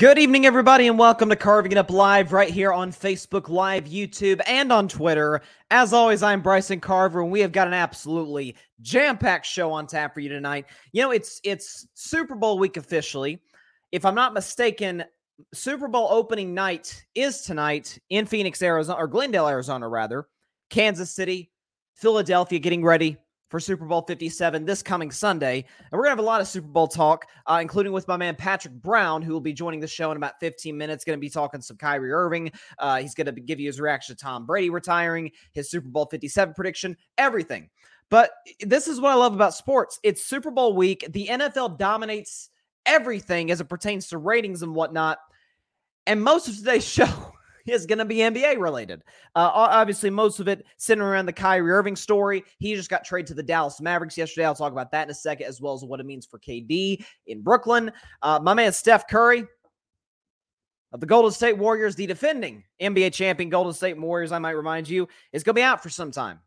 Good evening, everybody, and welcome to Carving It Up Live right here on Facebook Live, YouTube, and on Twitter. As always, I'm Bryson Carver, and we have got an absolutely jam-packed show on tap for you tonight. You know, it's it's Super Bowl week officially. If I'm not mistaken, Super Bowl opening night is tonight in Phoenix, Arizona, or Glendale, Arizona, rather. Kansas City, Philadelphia getting ready for Super Bowl 57 this coming Sunday. And we're going to have a lot of Super Bowl talk, uh, including with my man Patrick Brown, who will be joining the show in about 15 minutes. Going to be talking some Kyrie Irving. Uh, he's going to give you his reaction to Tom Brady retiring, his Super Bowl 57 prediction, everything. But this is what I love about sports it's Super Bowl week. The NFL dominates everything as it pertains to ratings and whatnot. And most of today's show is going to be NBA related. Uh, obviously, most of it centering around the Kyrie Irving story. He just got traded to the Dallas Mavericks yesterday. I'll talk about that in a second, as well as what it means for KD in Brooklyn. Uh, my man Steph Curry of the Golden State Warriors, the defending NBA champion Golden State Warriors, I might remind you, is going to be out for some time.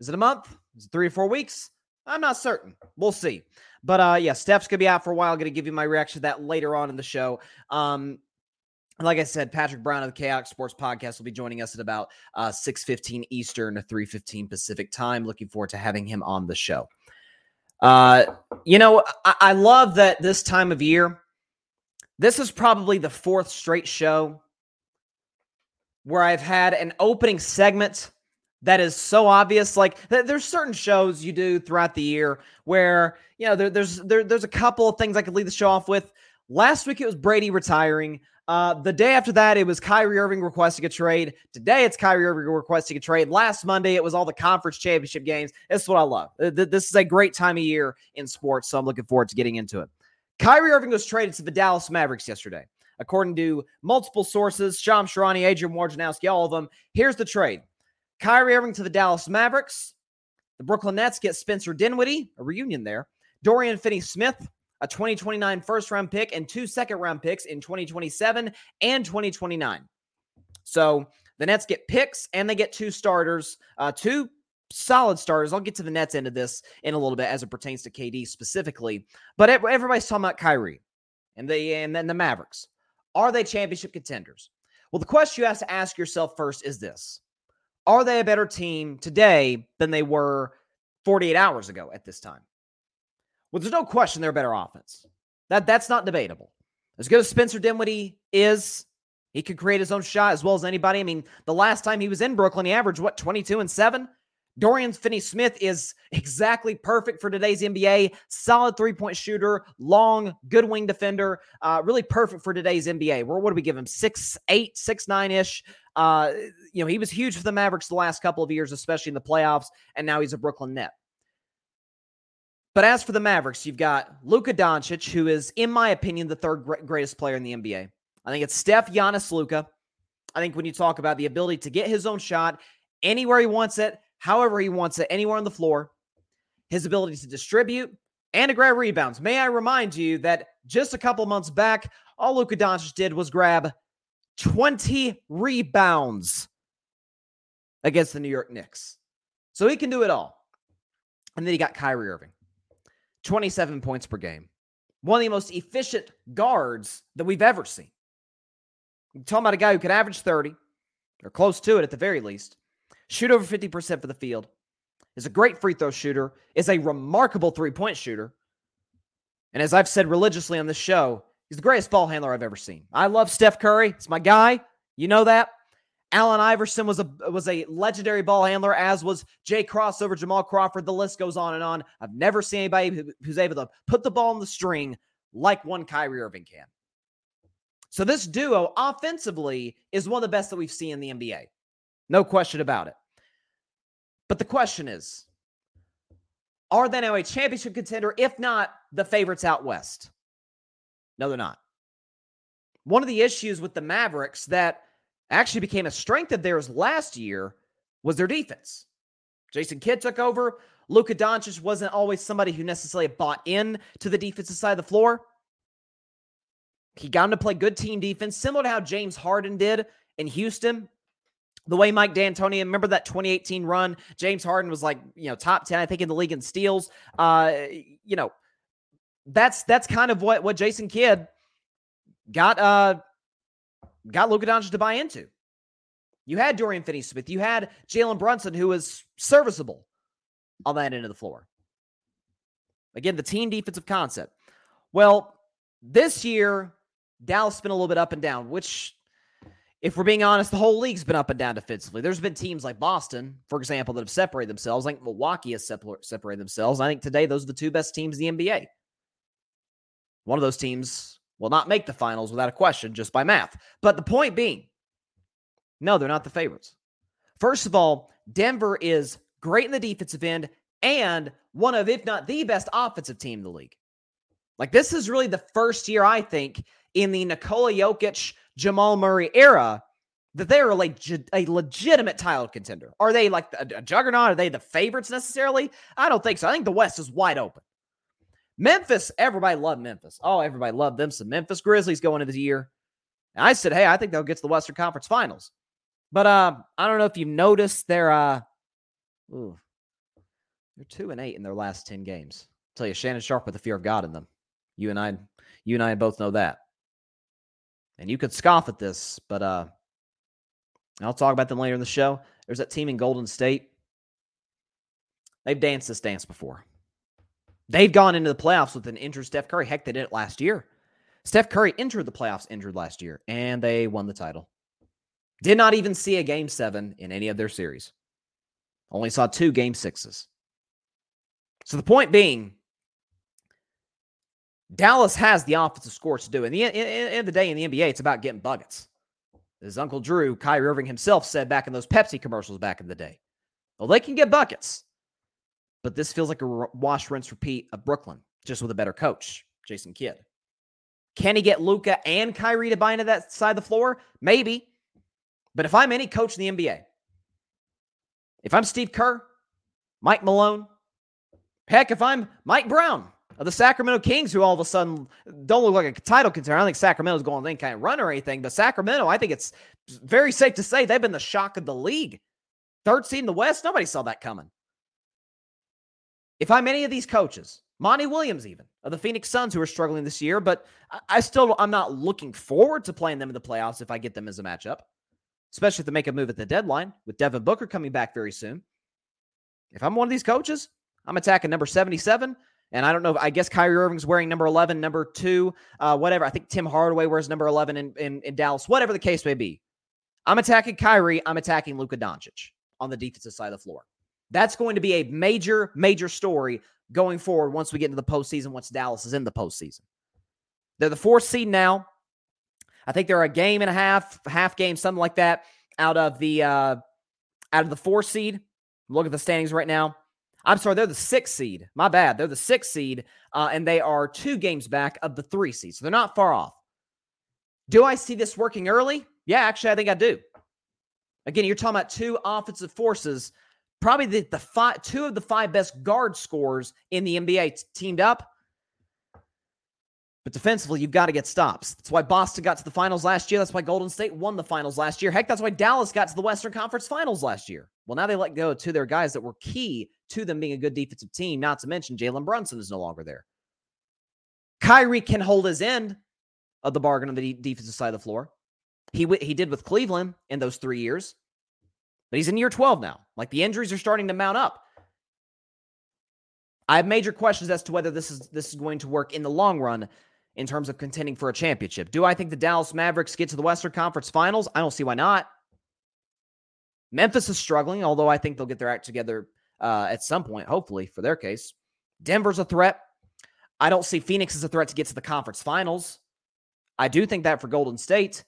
Is it a month? Is it three or four weeks? I'm not certain. We'll see. But uh, yeah, Steph's gonna be out for a while. I'm gonna give you my reaction to that later on in the show. Um, like I said, Patrick Brown of the Khaotic Sports Podcast will be joining us at about uh, 6.15 Eastern, 3.15 Pacific time. Looking forward to having him on the show. Uh, you know, I-, I love that this time of year, this is probably the fourth straight show where I've had an opening segment that is so obvious. Like th- there's certain shows you do throughout the year where, you know, there, there's there, there's a couple of things I could lead the show off with. Last week it was Brady retiring. Uh, the day after that, it was Kyrie Irving requesting a trade. Today, it's Kyrie Irving requesting a trade. Last Monday, it was all the conference championship games. This is what I love. This is a great time of year in sports, so I'm looking forward to getting into it. Kyrie Irving was traded to the Dallas Mavericks yesterday. According to multiple sources, Shams Charania, Adrian Wojnarowski, all of them, here's the trade. Kyrie Irving to the Dallas Mavericks. The Brooklyn Nets get Spencer Dinwiddie, a reunion there. Dorian Finney Smith, a 2029 first round pick, and two second round picks in 2027 and 2029. So the Nets get picks and they get two starters, uh, two solid starters. I'll get to the Nets end of this in a little bit as it pertains to KD specifically. But everybody's talking about Kyrie and the and then the Mavericks. Are they championship contenders? Well, the question you have to ask yourself first is this: Are they a better team today than they were 48 hours ago at this time? Well, there's no question they're a better offense. That that's not debatable. As good as Spencer Dinwiddie is, he could create his own shot as well as anybody. I mean, the last time he was in Brooklyn, he averaged what 22 and 7. Dorian Finney Smith is exactly perfect for today's NBA. Solid three point shooter, long, good wing defender. Uh, really perfect for today's NBA. Where what do we give him? Six, eight, six, nine ish. Uh, you know, he was huge for the Mavericks the last couple of years, especially in the playoffs, and now he's a Brooklyn net. But as for the Mavericks, you've got Luka Doncic, who is, in my opinion, the third greatest player in the NBA. I think it's Steph, Giannis, Luka. I think when you talk about the ability to get his own shot anywhere he wants it, however he wants it, anywhere on the floor, his ability to distribute and to grab rebounds. May I remind you that just a couple months back, all Luka Doncic did was grab 20 rebounds. against the New York Knicks. So he can do it all. And then he got Kyrie Irving, 27 points per game. One of the most efficient guards that we've ever seen. You're talking about a guy who could average 30 or close to it at the very least, shoot over 50% for the field, is a great free throw shooter, is a remarkable three point shooter. And as I've said religiously on this show, he's the greatest ball handler I've ever seen. I love Steph Curry. It's my guy. You know that. Allen Iverson was a was a legendary ball handler, as was Jay Crossover, Jamal Crawford. The list goes on and on. I've never seen anybody who, who's able to put the ball on the string like one Kyrie Irving can. So this duo offensively is one of the best that we've seen in the NBA. No question about it. But the question is, are they now a championship contender? If not, the favorites out west. No, they're not. One of the issues with the Mavericks that actually became a strength of theirs last year was their defense. Jason Kidd took over. Luka Doncic wasn't always somebody who necessarily bought in to the defensive side of the floor. He got him to play good team defense, similar to how James Harden did in Houston. The way Mike D'Antoni, remember that 2018 run? James Harden was like, you know, top 10, I think, in the league in steals. Uh, you know, that's that's kind of what what Jason Kidd got uh got Luka Doncic to buy into. You had Dorian Finney-Smith. You had Jalen Brunson, who was serviceable on that end of the floor. Again, the team defensive concept. Well, this year, Dallas been a little bit up and down, which, if we're being honest, the whole league's been up and down defensively. There's been teams like Boston, for example, that have separated themselves. Like Milwaukee has separated themselves. I think today those are the two best teams in the NBA. One of those teams will not make the finals without a question, just by math. But the point being, no, they're not the favorites. First of all, Denver is great in the defensive end and one of, if not the best offensive team in the league. Like, this is really the first year, I think, in the Nikola Jokic, Jamal Murray era that they're a, a legitimate title contender. Are they like a juggernaut? Are they the favorites necessarily? I don't think so. I think the West is wide open. Memphis, everybody loved Memphis. Oh, everybody loved them. Some Memphis Grizzlies going into the year. And I said, hey, I think they'll get to the Western Conference Finals. But uh, I don't know if you've noticed they're uh, ooh, they're two and eight in their last ten games. I'll tell you, Shannon Sharpe with the fear of God in them. You and I, you and I both know that. And you could scoff at this, but uh, I'll talk about them later in the show. There's that team in Golden State. They've danced this dance before. They've gone into the playoffs with an injured Steph Curry. Heck, they did it last year. Steph Curry entered the playoffs injured last year, and they won the title. Did not even see a game seven in any of their series. Only saw two game sixes. So the point being, Dallas has the offensive scores to do. In the end of the day, in the NBA, it's about getting buckets. As Uncle Drew, Kyrie Irving himself said back in those Pepsi commercials back in the day. Well, they can get buckets. But this feels like a wash, rinse, repeat of Brooklyn, just with a better coach, Jason Kidd. Can he get Luka and Kyrie to buy into that side of the floor? Maybe. But if I'm any coach in the NBA, if I'm Steve Kerr, Mike Malone, heck, if I'm Mike Brown of the Sacramento Kings, who all of a sudden don't look like a title contender, I don't think Sacramento's going on any kind of run or anything, but Sacramento, I think it's very safe to say they've been the shock of the league. Third seed in the West, nobody saw that coming. If I'm any of these coaches, Monty Williams, even of the Phoenix Suns, who are struggling this year, but I still I'm not looking forward to playing them in the playoffs if I get them as a matchup, especially if they make a move at the deadline with Devin Booker coming back very soon. If I'm one of these coaches, I'm attacking number 77. And I don't know. I guess Kyrie Irving's wearing number 11, number two, uh, whatever. I think Tim Hardaway wears number 11 in, in, in Dallas, whatever the case may be. I'm attacking Kyrie. I'm attacking Luka Doncic on the defensive side of the floor. That's going to be a major, major story going forward once we get into the postseason, once Dallas is in the postseason. They're the fourth seed now. I think they're a game and a half, half game, something like that, out of the uh out of the four seed. Look at the standings right now. I'm sorry, they're the sixth seed. My bad. They're the sixth seed, uh, and they are two games back of the three seeds. So they're not far off. Do I see this working early? Yeah, actually, I think I do. Again, you're talking about two offensive forces probably the, the five, two of the five best guard scores in the NBA teamed up. But defensively, you've got to get stops. That's why Boston got to the finals last year. That's why Golden State won the finals last year. Heck, that's why Dallas got to the Western Conference finals last year. Well, now they let go two of their guys that were key to them being a good defensive team, not to mention Jalen Brunson is no longer there. Kyrie can hold his end of the bargain on the defensive side of the floor. He, he did with Cleveland in those three years, but he's in year 12 now. Like the injuries are starting to mount up. I have major questions as to whether this is this is going to work in the long run in terms of contending for a championship. Do I think the Dallas Mavericks get to the Western Conference Finals? I don't see why not. Memphis is struggling, although I think they'll get their act together uh, at some point, hopefully, for their case. Denver's a threat. I don't see Phoenix as a threat to get to the conference finals. I do think that for Golden State.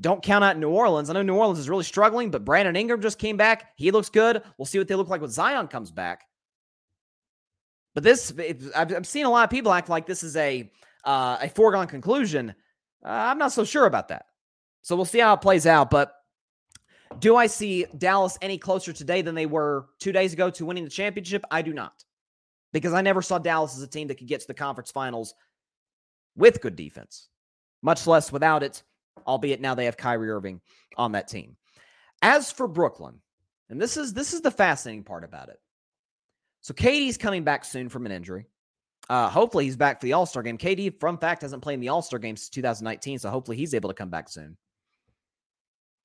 Don't count out New Orleans. I know New Orleans is really struggling, but Brandon Ingram just came back. He looks good. We'll see what they look like when Zion comes back. But this, I've, seen a lot of people act like this is a uh, a foregone conclusion. Uh, I'm not so sure about that. So we'll see how it plays out. But do I see Dallas any closer today than they were two days ago to winning the championship? I do not. Because I never saw Dallas as a team that could get to the conference finals with good defense, much less without it, albeit now they have Kyrie Irving on that team. As for Brooklyn, and this is this is the fascinating part about it. So KD's coming back soon from an injury. Uh, hopefully he's back for the All Star game. KD, from fact, hasn't played in the All Star game since 2019, so hopefully he's able to come back soon.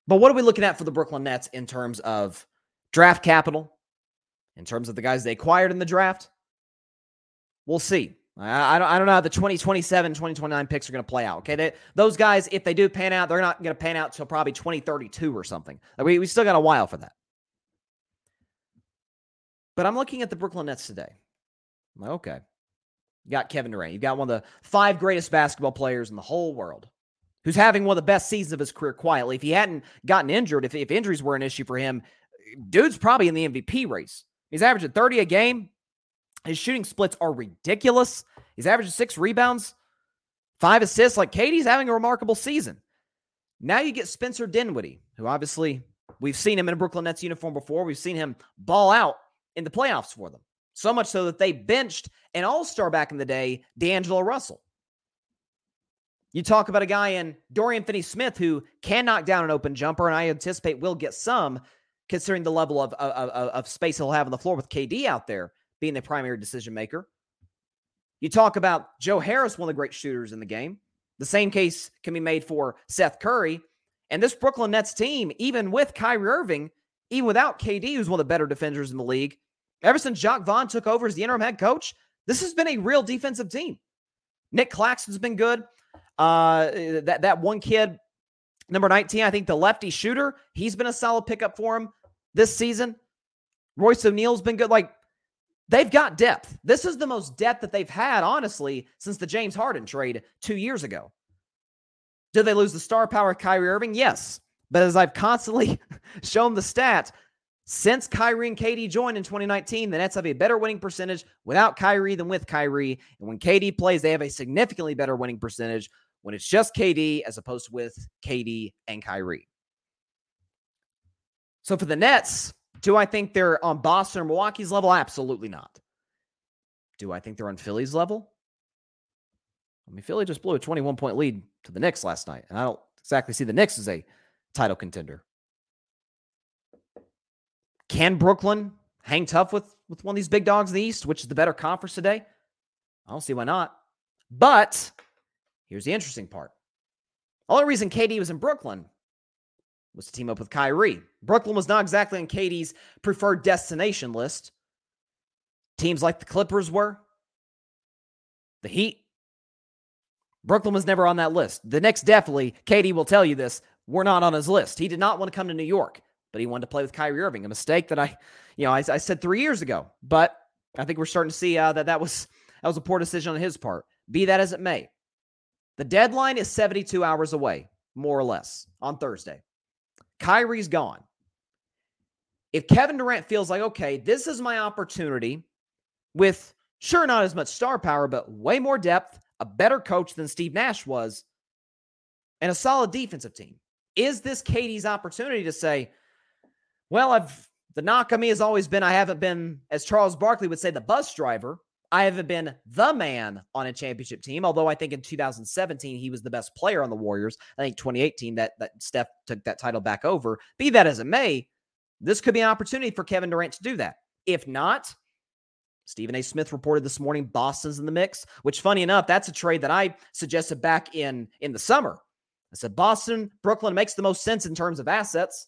But what are we looking at for the Brooklyn Nets in terms of draft capital, in terms of the guys they acquired in the draft? We'll see. I, don't, I don't know how the 2027, 2029 picks are going to play out. Okay. They, those guys, if they do pan out, they're not going to pan out until probably 2032 or something. We, we still got a while for that. But I'm looking at the Brooklyn Nets today. I'm like, okay. You got Kevin Durant. You got one of the five greatest basketball players in the whole world who's having one of the best seasons of his career quietly. If he hadn't gotten injured, if, if injuries were an issue for him, dude's probably in the MVP race. He's averaging 30 a game. His shooting splits are ridiculous. He's averaging six rebounds, five assists. Like KD's having a remarkable season. Now you get Spencer Dinwiddie, who obviously we've seen him in a Brooklyn Nets uniform before. We've seen him ball out in the playoffs for them. So much so that they benched an all star back in the day, D'Angelo Russell. You talk about a guy in Dorian Finney Smith who can knock down an open jumper, and I anticipate will get some considering the level of, of, of space he'll have on the floor with KD out there being the primary decision maker. You talk about Joe Harris, one of the great shooters in the game. The same case can be made for Seth Curry. And this Brooklyn Nets team, even with Kyrie Irving, even without KD, who's one of the better defenders in the league, ever since Jacque Vaughn took over as the interim head coach, this has been a real defensive team. Nick Claxton's been good. Uh, that that one kid, number 19, I think the lefty shooter, he's been a solid pickup for him this season. Royce O'Neale's been good. Like they've got depth. This is the most depth that they've had, honestly, since the James Harden trade two years ago. Did they lose the star power of Kyrie Irving? Yes. But as I've constantly shown the stats, since Kyrie and KD joined in 2019, the Nets have a better winning percentage without Kyrie than with Kyrie. And when KD plays, they have a significantly better winning percentage when it's just KD as opposed to with KD and Kyrie. So for the Nets, do I think they're on Boston or Milwaukee's level? Absolutely not. Do I think they're on Philly's level? I mean, Philly just blew a 21 point lead to the Knicks last night, and I don't exactly see the Knicks as a title contender. Can Brooklyn hang tough with, with one of these big dogs in the East, which is the better conference today? I don't see why not. But Here's the interesting part. The only reason KD was in Brooklyn was to team up with Kyrie. Brooklyn was not exactly on KD's preferred destination list. Teams like the Clippers were, the Heat. Brooklyn was never on that list. The Knicks definitely, Katie will tell you this, were not on his list. He did not want to come to New York, but he wanted to play with Kyrie Irving. A mistake that I, you know, I, I said three years ago, but I think we're starting to see uh, that that was that was a poor decision on his part. Be that as it may, the deadline is 72 hours away, more or less, on Thursday. Kyrie's gone. If Kevin Durant feels like, okay, this is my opportunity with sure not as much star power, but way more depth, a better coach than Steve Nash was, and a solid defensive team. Is this KD's opportunity to say, well, I've the knock on me has always been I haven't been, as Charles Barkley would say, the bus driver. I haven't been the man on a championship team, although I think in 2017 he was the best player on the Warriors. I think 2018 that that Steph took that title back over. Be that as it may, this could be an opportunity for Kevin Durant to do that. If not, Stephen A. Smith reported this morning Boston's in the mix, which funny enough, that's a trade that I suggested back in in the summer. I said Boston, Brooklyn makes the most sense in terms of assets.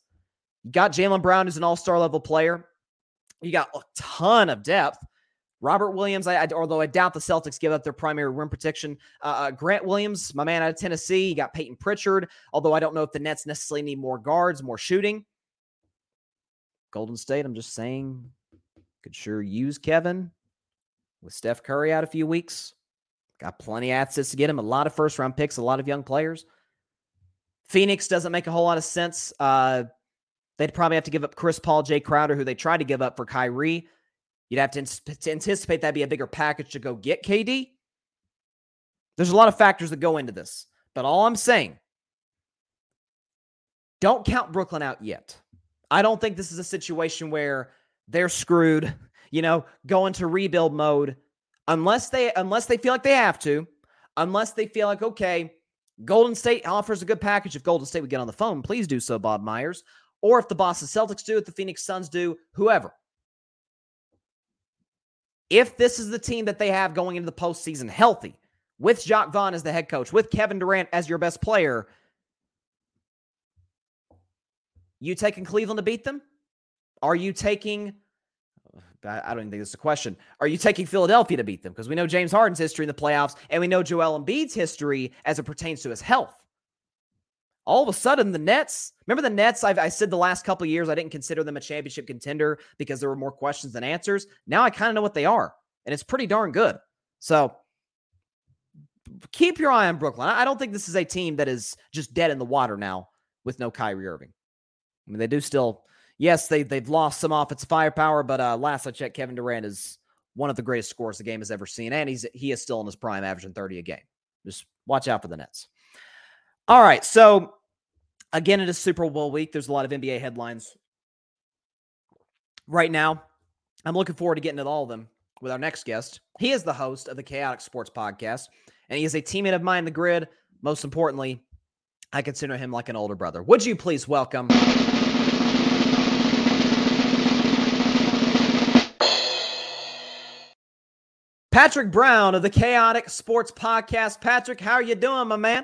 You got Jaylen Brown, who's an all-star level player. You got a ton of depth. Robert Williams, I, I, although I doubt the Celtics give up their primary rim protection. Uh, uh, Grant Williams, my man out of Tennessee. You got Payton Pritchard, although I don't know if the Nets necessarily need more guards, more shooting. Golden State, I'm just saying, could sure use Kevin with Steph Curry out a few weeks. Got plenty of assets to get him, a lot of first round picks, a lot of young players. Phoenix doesn't make a whole lot of sense. Uh, they'd probably have to give up Chris Paul, Jae Crowder, who they tried to give up for Kyrie. You'd have to, to anticipate that'd be a bigger package to go get KD. There's a lot of factors that go into this. But all I'm saying, don't count Brooklyn out yet. I don't think this is a situation where they're screwed, you know, go into rebuild mode unless they unless they feel like they have to, unless they feel like okay, Golden State offers a good package. If Golden State would get on the phone, please do so, Bob Myers. Or if the Boston Celtics do, if the Phoenix Suns do, whoever. If this is the team that they have going into the postseason healthy, with Jacque Vaughn as the head coach, with Kevin Durant as your best player, you taking Cleveland to beat them? Are you taking I don't even think this is a question. Are you taking Philadelphia to beat them? Because we know James Harden's history in the playoffs, and we know Joel Embiid's history as it pertains to his health. All of a sudden, the Nets. Remember the Nets? I've, i said the last couple years I didn't consider them a championship contender because there were more questions than answers. Now I kind of know what they are, and it's pretty darn good. So keep your eye on Brooklyn. I don't think this is a team that is just dead in the water now with no Kyrie Irving. I mean, they do still, yes, they they've lost some offensive firepower, but uh, last I checked, Kevin Durant is one of the greatest scorers the game has ever seen, and he's he is still in his prime, averaging thirty a game. Just watch out for the Nets. All right, so again, it is Super Bowl week. There's a lot of NBA headlines right now. I'm looking forward to getting to all of them with our next guest. He is the host of the Khaotic Sports Podcast, and he is a teammate of mine, The GRYD. Most importantly, I consider him like an older brother. Would you please welcome? Patrick Brown of the Khaotic Sports Podcast. Patrick, how are you doing, my man?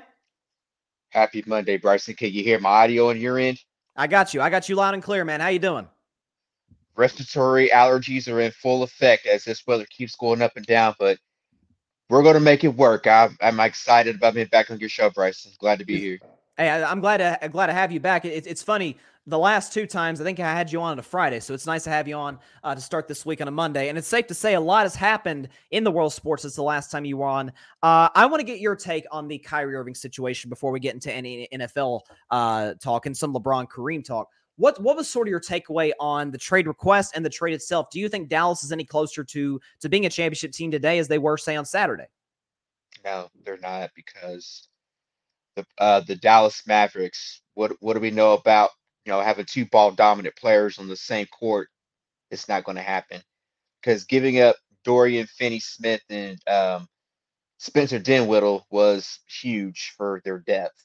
Happy Monday, Bryson. Can you hear my audio on your end? I got you. I got you loud and clear, man. How you doing? Respiratory allergies are in full effect as this weather keeps going up and down, but we're going to make it work. I'm, I'm excited about being back on your show, Bryson. Glad to be here. Hey, I, am glad to glad to have you back. It, it's funny the last two times, I think I had you on on a Friday, so it's nice to have you on uh, to start this week on a Monday. And it's safe to say a lot has happened in the world of sports since the last time you were on. Uh, I want to get your take on the Kyrie Irving situation before we get into any NFL uh, talk and some LeBron Kareem talk. What what was sort of your takeaway on the trade request and the trade itself? Do you think Dallas is any closer to to being a championship team today as they were, say, on Saturday? No, they're not because the uh, the Dallas Mavericks. What what do we know about you know, having two ball dominant players on the same court, it's not going to happen. Because giving up Dorian Finney Smith and um, Spencer Dinwiddie was huge for their depth.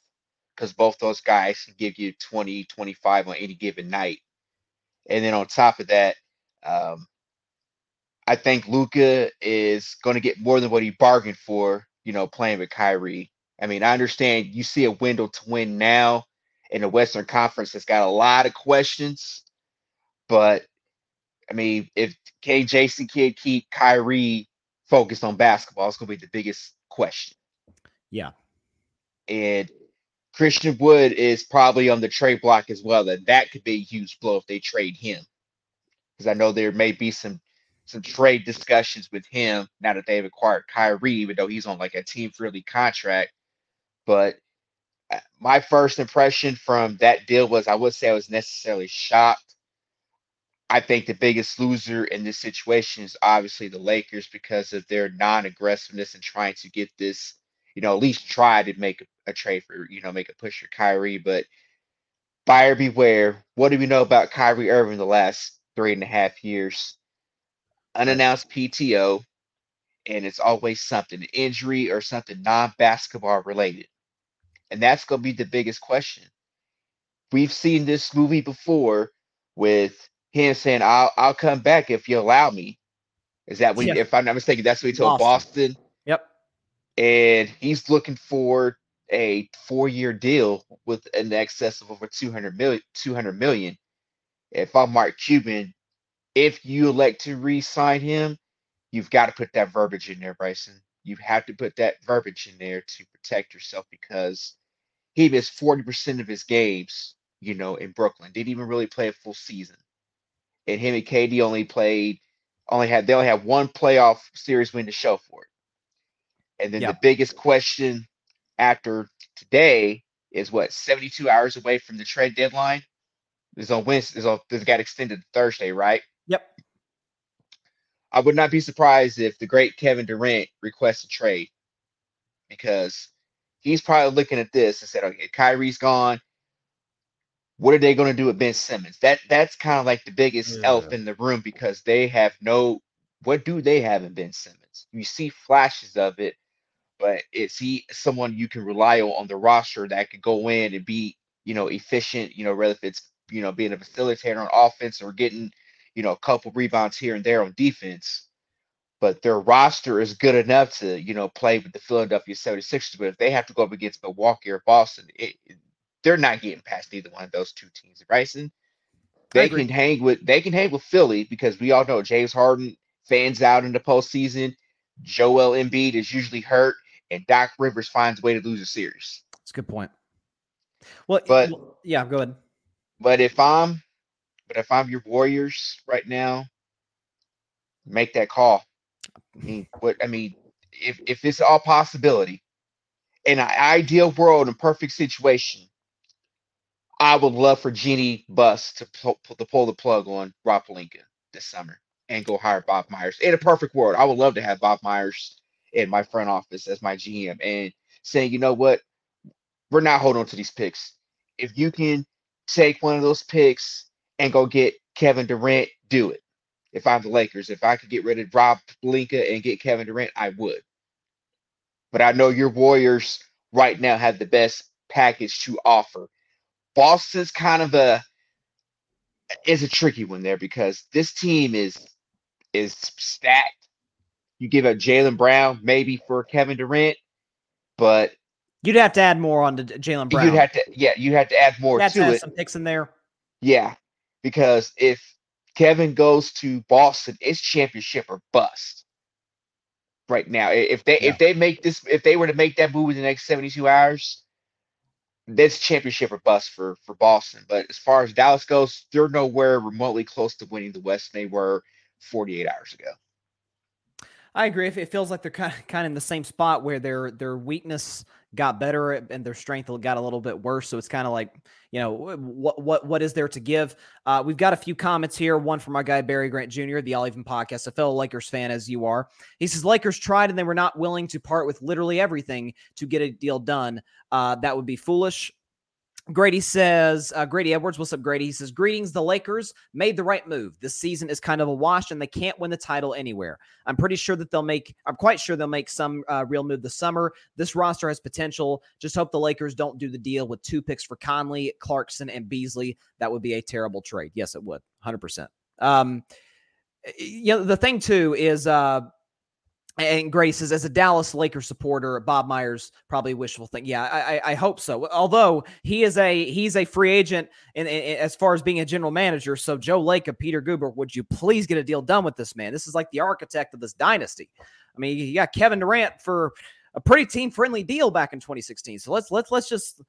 Because both those guys can give you 20, 25 on any given night. And then on top of that, um, I think Luka is going to get more than what he bargained for, you know, playing with Kyrie. I mean, I understand you see a window to win now in the Western Conference that's got a lot of questions. But I mean, if KJC can keep Kyrie focused on basketball, it's gonna be the biggest question. Yeah. And Christian Wood is probably on the trade block as well. and that could be a huge blow if they trade him. Because I know there may be some some trade discussions with him now that they've acquired Kyrie, even though he's on like a team friendly contract. But Uh, my first impression from that deal was I would say I was necessarily shocked. I think the biggest loser in this situation is obviously the Lakers because of their non-aggressiveness and trying to get this, you know, at least try to make a, trade for, you know, make a push for Kyrie. But buyer beware. What do we know about Kyrie Irving the last three and a half years? Unannounced PTO. and it's always something injury or something non-basketball related. And that's going to be the biggest question. We've seen this movie before with him saying, "I'll I'll come back if you allow me." Is that when, Yeah. if I'm not mistaken, that's what he told Boston. Boston, Yep. and he's looking for a four-year deal with an excess of over 200 million. 200 million. If I'm Mark Cuban, if you elect to re-sign him, you've got to put that verbiage in there, Bryson. You have to put that verbiage in there to protect yourself because he missed 40% of his games, you know, in Brooklyn. Didn't even really play a full season. And him and KD only played, only had, they only had one playoff series win to show for it. And then Yeah. the biggest question after today is what, 72 hours away from the trade deadline? Is on Wednesday, is on, this got extended Thursday, right? I would not be surprised if the great Kevin Durant requests a trade because he's probably looking at this and said, okay, Kyrie's gone. What are they going to do with Ben Simmons? That that's kind of like the biggest Yeah. elephant in the room because they have no what do they have in Ben Simmons? You see flashes of it, but is he someone you can rely on on the roster that could go in and be, you know, efficient, you know, whether if it's, you know, being a facilitator on offense or getting, you know, a couple rebounds here and there on defense. But their roster is good enough to, you know, play with the Philadelphia 76ers. But if they have to go up against Milwaukee or Boston, it, it- they're not getting past either one of those two teams. Bryson, they can hang with they can hang with Philly because we all know James Harden fans out in the postseason. Joel Embiid is usually hurt, and Doc Rivers finds a way to lose a series. That's a good point. Well, But- well, yeah, go ahead. But if I'm, but if I'm your Warriors right now, make that call. I mean, what I mean, if if it's all possibility, in an ideal world and perfect situation, I would love for Jeanie Buss to pull, to pull the plug on Rob Pelinka this summer and go hire Bob Myers. In a perfect world, I would love to have Bob Myers in my front office as my GM and saying, you know what, we're not holding on to these picks. If you can take one of those picks and go get Kevin Durant, do it. If I'm the Lakers, if I could get rid of Rob Pelinka and get Kevin Durant, I would. But I know your Warriors right now have the best package to offer. Boston's kind of a is a tricky one there because this team is is stacked. You give up Jaylen Brown maybe for Kevin Durant, but You'd have to add more on to Jaylen Brown. you'd have to yeah, you'd have to add more You'd have to to add it. some picks in there. Yeah, because if Kevin goes to Boston, it's championship or bust. Right now, if they Yeah. if they make this, if they were to make that move in the next seventy two hours, that's championship or bust for for Boston. But as far as Dallas goes, they're nowhere remotely close to winning the West. They were forty eight hours ago. I agree. If it feels like they're kind of, kind of in the same spot where their their weakness got better and their strength got a little bit worse. So it's kind of like, you know, what what what is there to give? Uh, we've got a few comments here. One from our guy Barry Grant Jr., the All Even podcast, a fellow Lakers fan as you are. He says Lakers tried and they were not willing to part with literally everything to get a deal done. Uh, that would be foolish. Grady says, uh, Grady Edwards, what's up, Grady? He says, Greetings, the Lakers made the right move. This season is kind of a wash and they can't win the title anywhere. I'm pretty sure that they'll make, I'm quite sure they'll make some uh, real move this summer. This roster has potential. Just hope the Lakers don't do the deal with two picks for Conley, Clarkson, and Beasley. That would be a terrible trade. Yes, it would. 100%. Um, you know, the thing too is, uh, and Grace is as a Dallas Lakers supporter, Bob Myers probably wishful thing. Yeah, I, I, hope so. Although he is a he's a free agent, in, in- as far as being a general manager. So Joe Lacob Peter Guber, would you please get a deal done with this man? This is like the architect of this dynasty. I mean, you got Kevin Durant for a pretty team friendly deal back in 2016. So let's let's let's just.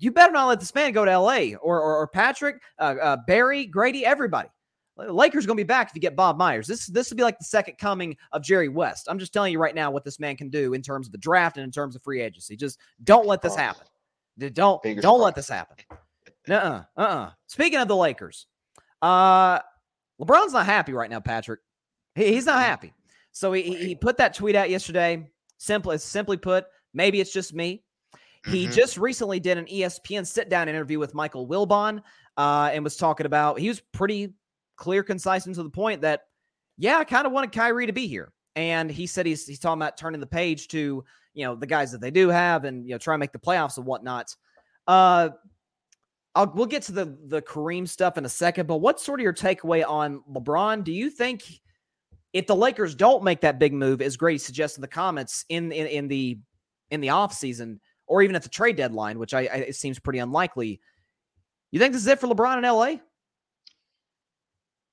You better not let this man go to L.A. or or, or Patrick, uh, uh, Barry, Grady, everybody. Lakers going to be back if you get Bob Myers. This this would be like the second coming of Jerry West. I'm just telling you right now what this man can do in terms of the draft and in terms of free agency. Just don't let this happen. Don't Fingers don't let this happen. Uh uh uh. Speaking of the Lakers, uh, LeBron's not happy right now. Patrick, he, he's not happy. So he, he put that tweet out yesterday. Simply simply put, maybe it's just me. He Mhm. just recently did an ESPN sit down interview with Michael Wilbon uh, and was talking about, he was pretty clear, concise, and to the point that, yeah, I kind of wanted Kyrie to be here. and he said he's he's talking about turning the page to you know the guys that they do have, and you know try and make the playoffs and whatnot. Uh, I'll, we'll get to the the Kareem stuff in a second, but what's sort of your takeaway on LeBron? Do you think if the Lakers don't make that big move, as Grady suggests in the comments in in, in the in the off season, or even at the trade deadline, which I, I it seems pretty unlikely, you think this is it for LeBron in LA?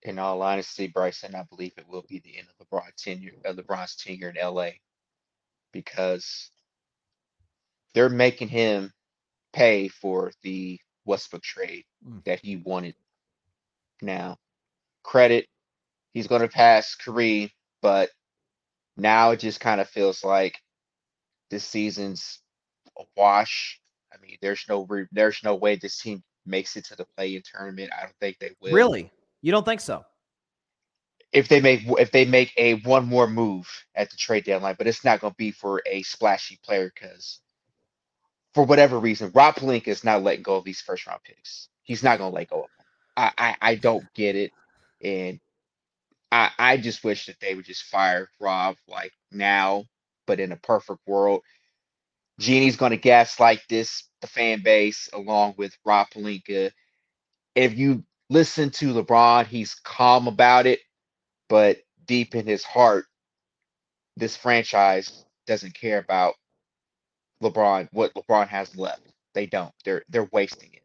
In all honesty, Bryson, I believe it will be the end of LeBron tenure, uh, LeBron's tenure in LA, because they're making him pay for the Westbrook trade Mm. that he wanted. Now, credit, he's going to pass Kareem, but now it just kind of feels like this season's a wash. I mean, there's no re- there's no way this team makes it to the play-in tournament. I don't think they will. Really? You don't think so? if they make if they make a one more move at the trade deadline, but it's not going to be for a splashy player because for whatever reason, Rob Pelinka is not letting go of these first round picks. He's not going to let go of them. I, I I don't get it, and I I just wish that they would just fire Rob like now. But in a perfect world, Jeanie's going to gaslight this the fan base along with Rob Pelinka. If you listen to LeBron, he's calm about it but deep in his heart, this franchise doesn't care about LeBron, what LeBron has left. They don't. They're they're wasting it.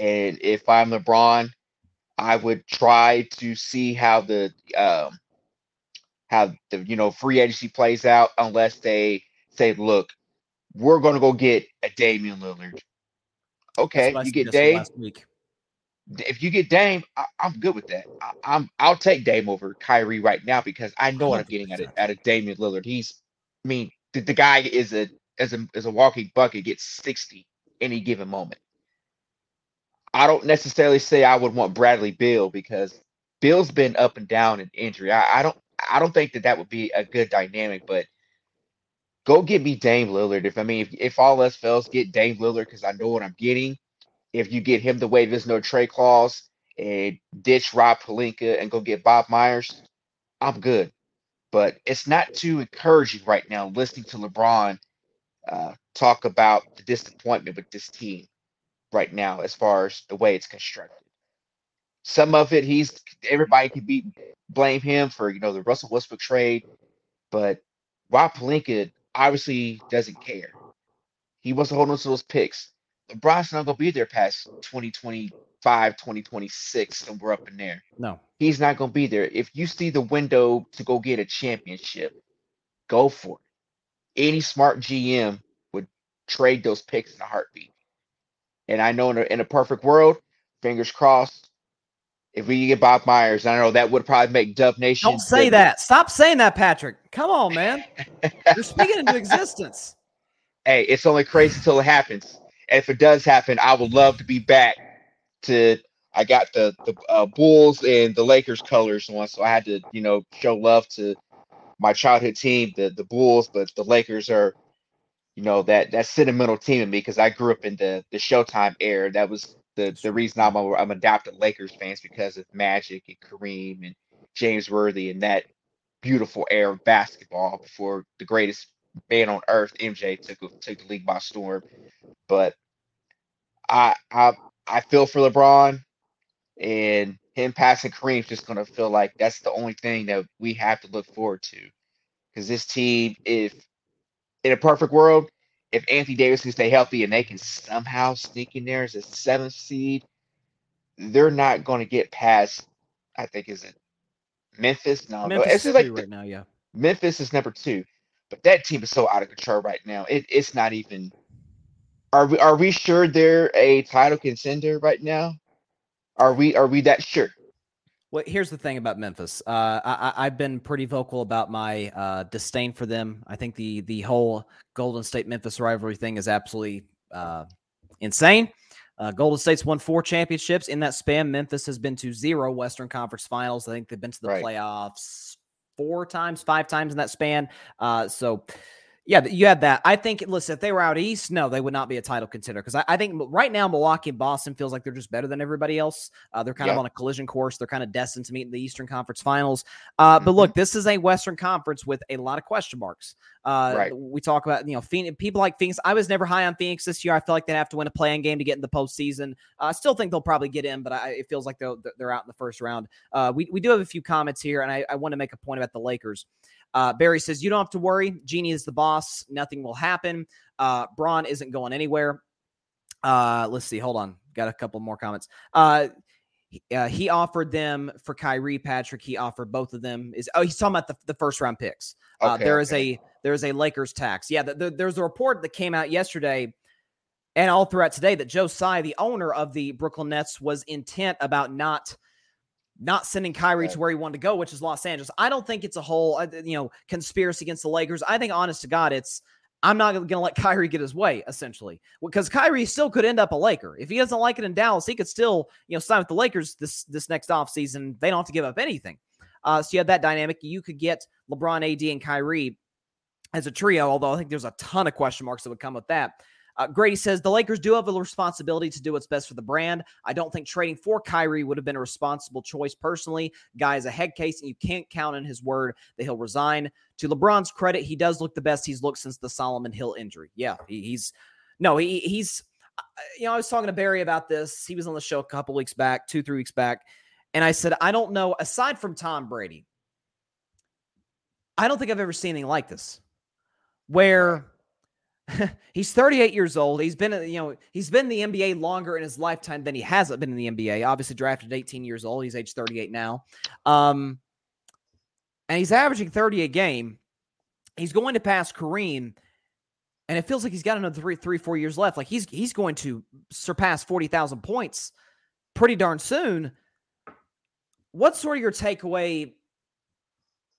And if I'm LeBron, I would try to see how the um how the you know free agency plays out unless they say, look, we're gonna go get a Damian Lillard. Okay, That's what I you get suggested Dame last week. If you get Dame, I, I'm good with that. I, I'm I'll take Dame over Kyrie right now because I know what I'm getting out of out of Damian Lillard. He's, I mean, the, the guy is a as a as a walking bucket gets 60 any given moment. I don't necessarily say I would want Bradley Beal because Beal's been up and down in injury. I, I don't I don't think that that would be a good dynamic, but go get me Dame Lillard. If I mean, if, if all else fails, get Dame Lillard because I know what I'm getting. If you get him the way there's no trade clause and ditch Rob Pelinka and go get Bob Myers, I'm good. But it's not too encouraging right now listening to LeBron uh, talk about the disappointment with this team right now as far as the way it's constructed. Some of it, he's everybody can be blame him for you know the Russell Westbrook trade, but Rob Pelinka obviously doesn't care. He wants to hold on to those picks. LeBron's not going to be there past 2025, 2026, somewhere up in there. No. He's not going to be there. If you see the window to go get a championship, go for it. Any smart GM would trade those picks in a heartbeat. And I know in a, in a perfect world, fingers crossed, if we get Bob Myers, I know that would probably make Dub Nation. Don't say that. Stop saying that, Patrick. Come on, man. You're speaking into existence. hey, it's only crazy until it happens. If it does happen, I would love to be back to. I got the the uh, Bulls and the Lakers colors on, so I had to you know show love to my childhood team, the the Bulls, but the Lakers are, you know that that sentimental team in me because I grew up in the the Showtime era. That was the the reason I'm a, I'm adopted Lakers fans because of Magic and Kareem and James Worthy and that beautiful era of basketball before the greatest man on earth, MJ, took took the league by storm. But I I I feel for LeBron and him passing Kareem's just gonna feel like that's the only thing that we have to look forward to. Because this team, if in a perfect world, if Anthony Davis can stay healthy and they can somehow sneak in there as a seventh seed, they're not going to get past. I think is it Memphis? No, Memphis it's like the- right now, yeah. Memphis is number two, but that team is so out of control right now. It, it's not even. Are we are we sure they're a title contender right now? Are we are we that sure? Well, here's the thing about Memphis. Uh, I, I- I've been pretty vocal about my uh, disdain for them. I think the the whole Golden State Memphis rivalry thing is absolutely uh, insane. Uh, Golden State's won four championships in that span. Memphis has been to zero Western Conference Finals. I think they've been to the Right. playoffs four times, five times in that span. Uh, so, Yeah, you had that. I think, listen, if they were out east, no, they would not be a title contender because I, I, think right now Milwaukee and Boston feels like they're just better than everybody else. Uh, they're kind yeah. of on a collision course. They're kind of destined to meet in the Eastern Conference Finals. Uh, mm-hmm. But look, this is a Western Conference with a lot of question marks. Uh, right. We talk about you know Phoenix, people like Phoenix. I was never high on Phoenix this year. I feel like they'd have to win a play-in game to get in the postseason. Uh, I still think they'll probably get in, but I, it feels like they're they're out in the first round. Uh, we we do have a few comments here, and I, I want to make a point about the Lakers. Uh, Barry says, You don't have to worry. Jeanie is the boss. Nothing will happen. Uh, Braun isn't going anywhere. Uh, let's see. Hold on. Got a couple more comments. Uh, uh, he offered them for Kyrie Patrick. He offered both of them. Is oh, he's talking about the, the first round picks. Uh, okay, there okay. a there is a Lakers tax. Yeah, the, the, there's a report that came out yesterday and all throughout today that Joe Tsai, the owner of the Brooklyn Nets, was intent about not not sending Kyrie right. to where he wanted to go, which is Los Angeles. I don't think it's a whole, uh, you know, conspiracy against the Lakers. I think, honest to God, it's I'm not going to let Kyrie get his way, essentially, because Kyrie still could end up a Laker. If he doesn't like it in Dallas, he could still, you know, sign with the Lakers this this next offseason. They don't have to give up anything. Uh, so you have that dynamic. You could get LeBron, AD, and Kyrie as a trio, although I think there's a ton of question marks that would come with that. Uh, Grady says the Lakers do have a responsibility to do what's best for the brand. I don't think trading for Kyrie would have been a responsible choice personally. Guy is a head case, and you can't count on his word that he'll resign. To LeBron's credit, he does look the best he's looked since the Solomon Hill injury. Yeah, he, he's no, he, he's. Uh, you know, I was talking to Barry about this. He was on the show a couple weeks back, two, three weeks back, and I said, I don't know. Aside from Tom Brady, I don't think I've ever seen anything like this, where he's 38 years old. He's been, you know, he's been in the NBA longer in his lifetime than he hasn't been in the NBA. Obviously, drafted 18 years old. He's age 38 now. Um, and he's averaging 30 a game. He's going to pass Kareem, and it feels like he's got another three, three, four years left. Like he's he's going to surpass 40,000 points pretty darn soon. What's sort of your takeaway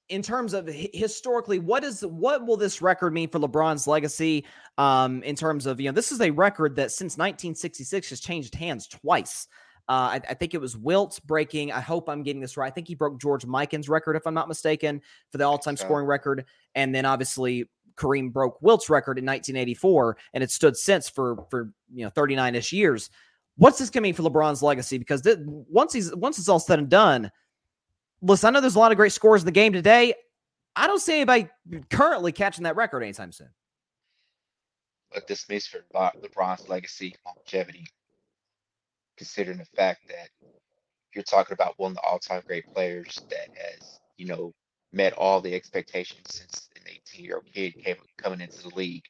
in terms of historically, what is what will this record mean for LeBron's legacy? Um, in terms of you know, this is a record that since 1966 has changed hands twice. Uh, I, I, think it was Wilt breaking. I hope I'm getting this right. I think he broke George Mikan's record, if I'm not mistaken, for the all-time okay. scoring record. And then obviously Kareem broke Wilt's record in 1984, and it stood since for for you know 39ish years. What's this going to mean for LeBron's legacy? Because th- once he's once it's all said and done, listen, I know there's a lot of great scores in the game today. I don't see anybody currently catching that record anytime soon. But this means for LeBron's legacy, longevity, considering the fact that you're talking about one of the all-time great players that has, you know, met all the expectations since an 18-year-old kid came coming into the league.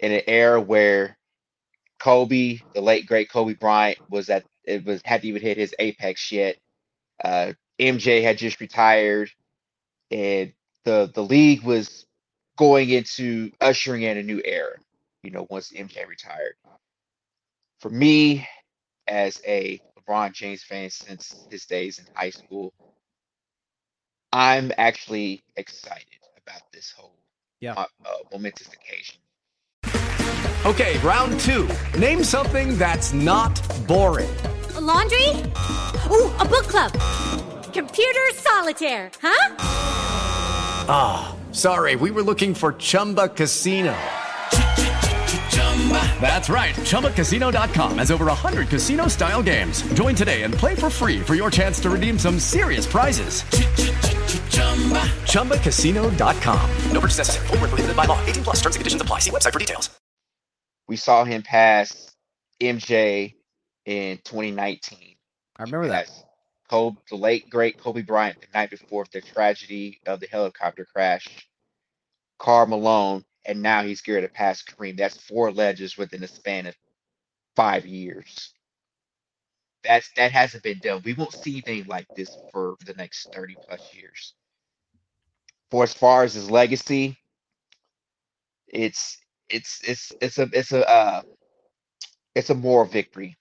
In an era where Kobe, the late great Kobe Bryant, was at it was hadn't even hit his apex yet. Uh, MJ had just retired, and the the league was going into ushering in a new era. You know, once MJ retired. For me, as a LeBron James fan since his days in high school, I'm actually excited about this whole yeah. uh, uh, momentous occasion. Okay, round two. Name something that's not boring. A laundry? Ooh, a book club Computer solitaire, huh? Ah, oh, sorry, we were looking for Chumba Casino. That's right. ChumbaCasino.com has over 100 casino style games. Join today and play for free for your chance to redeem some serious prizes. ChumbaCasino.com. No purchase necessary. Full prohibited by law. 18 plus terms and conditions apply. See website for details. We saw him pass MJ in 2019. I remember that. Kobe, the late great Kobe Bryant, the night before the tragedy of the helicopter crash, Karl Malone, and now he's geared to pass Kareem. That's four legends within the span of five years. That's that hasn't been done. We won't see anything like this for the next 30 plus years. For as far as his legacy, it's it's it's it's a it's a uh, it's a moral victory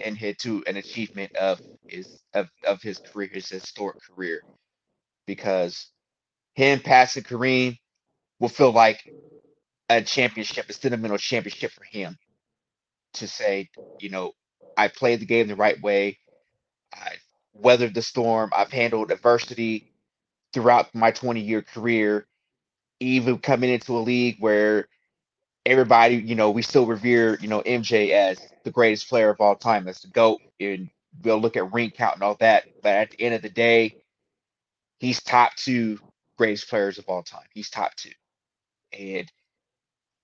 and hit to an achievement of his of, of his career, his historic career, because him passing Kareem will feel like a championship, a sentimental championship for him to say, you know, I played the game the right way. I weathered the storm. I've handled adversity throughout my 20 year career. even coming into a league where everybody, you know, we still revere, you know, MJ as the greatest player of all time, as the GOAT, and we'll look at ring count and all that. But at the end of the day, he's top two greatest players of all time. He's top two. And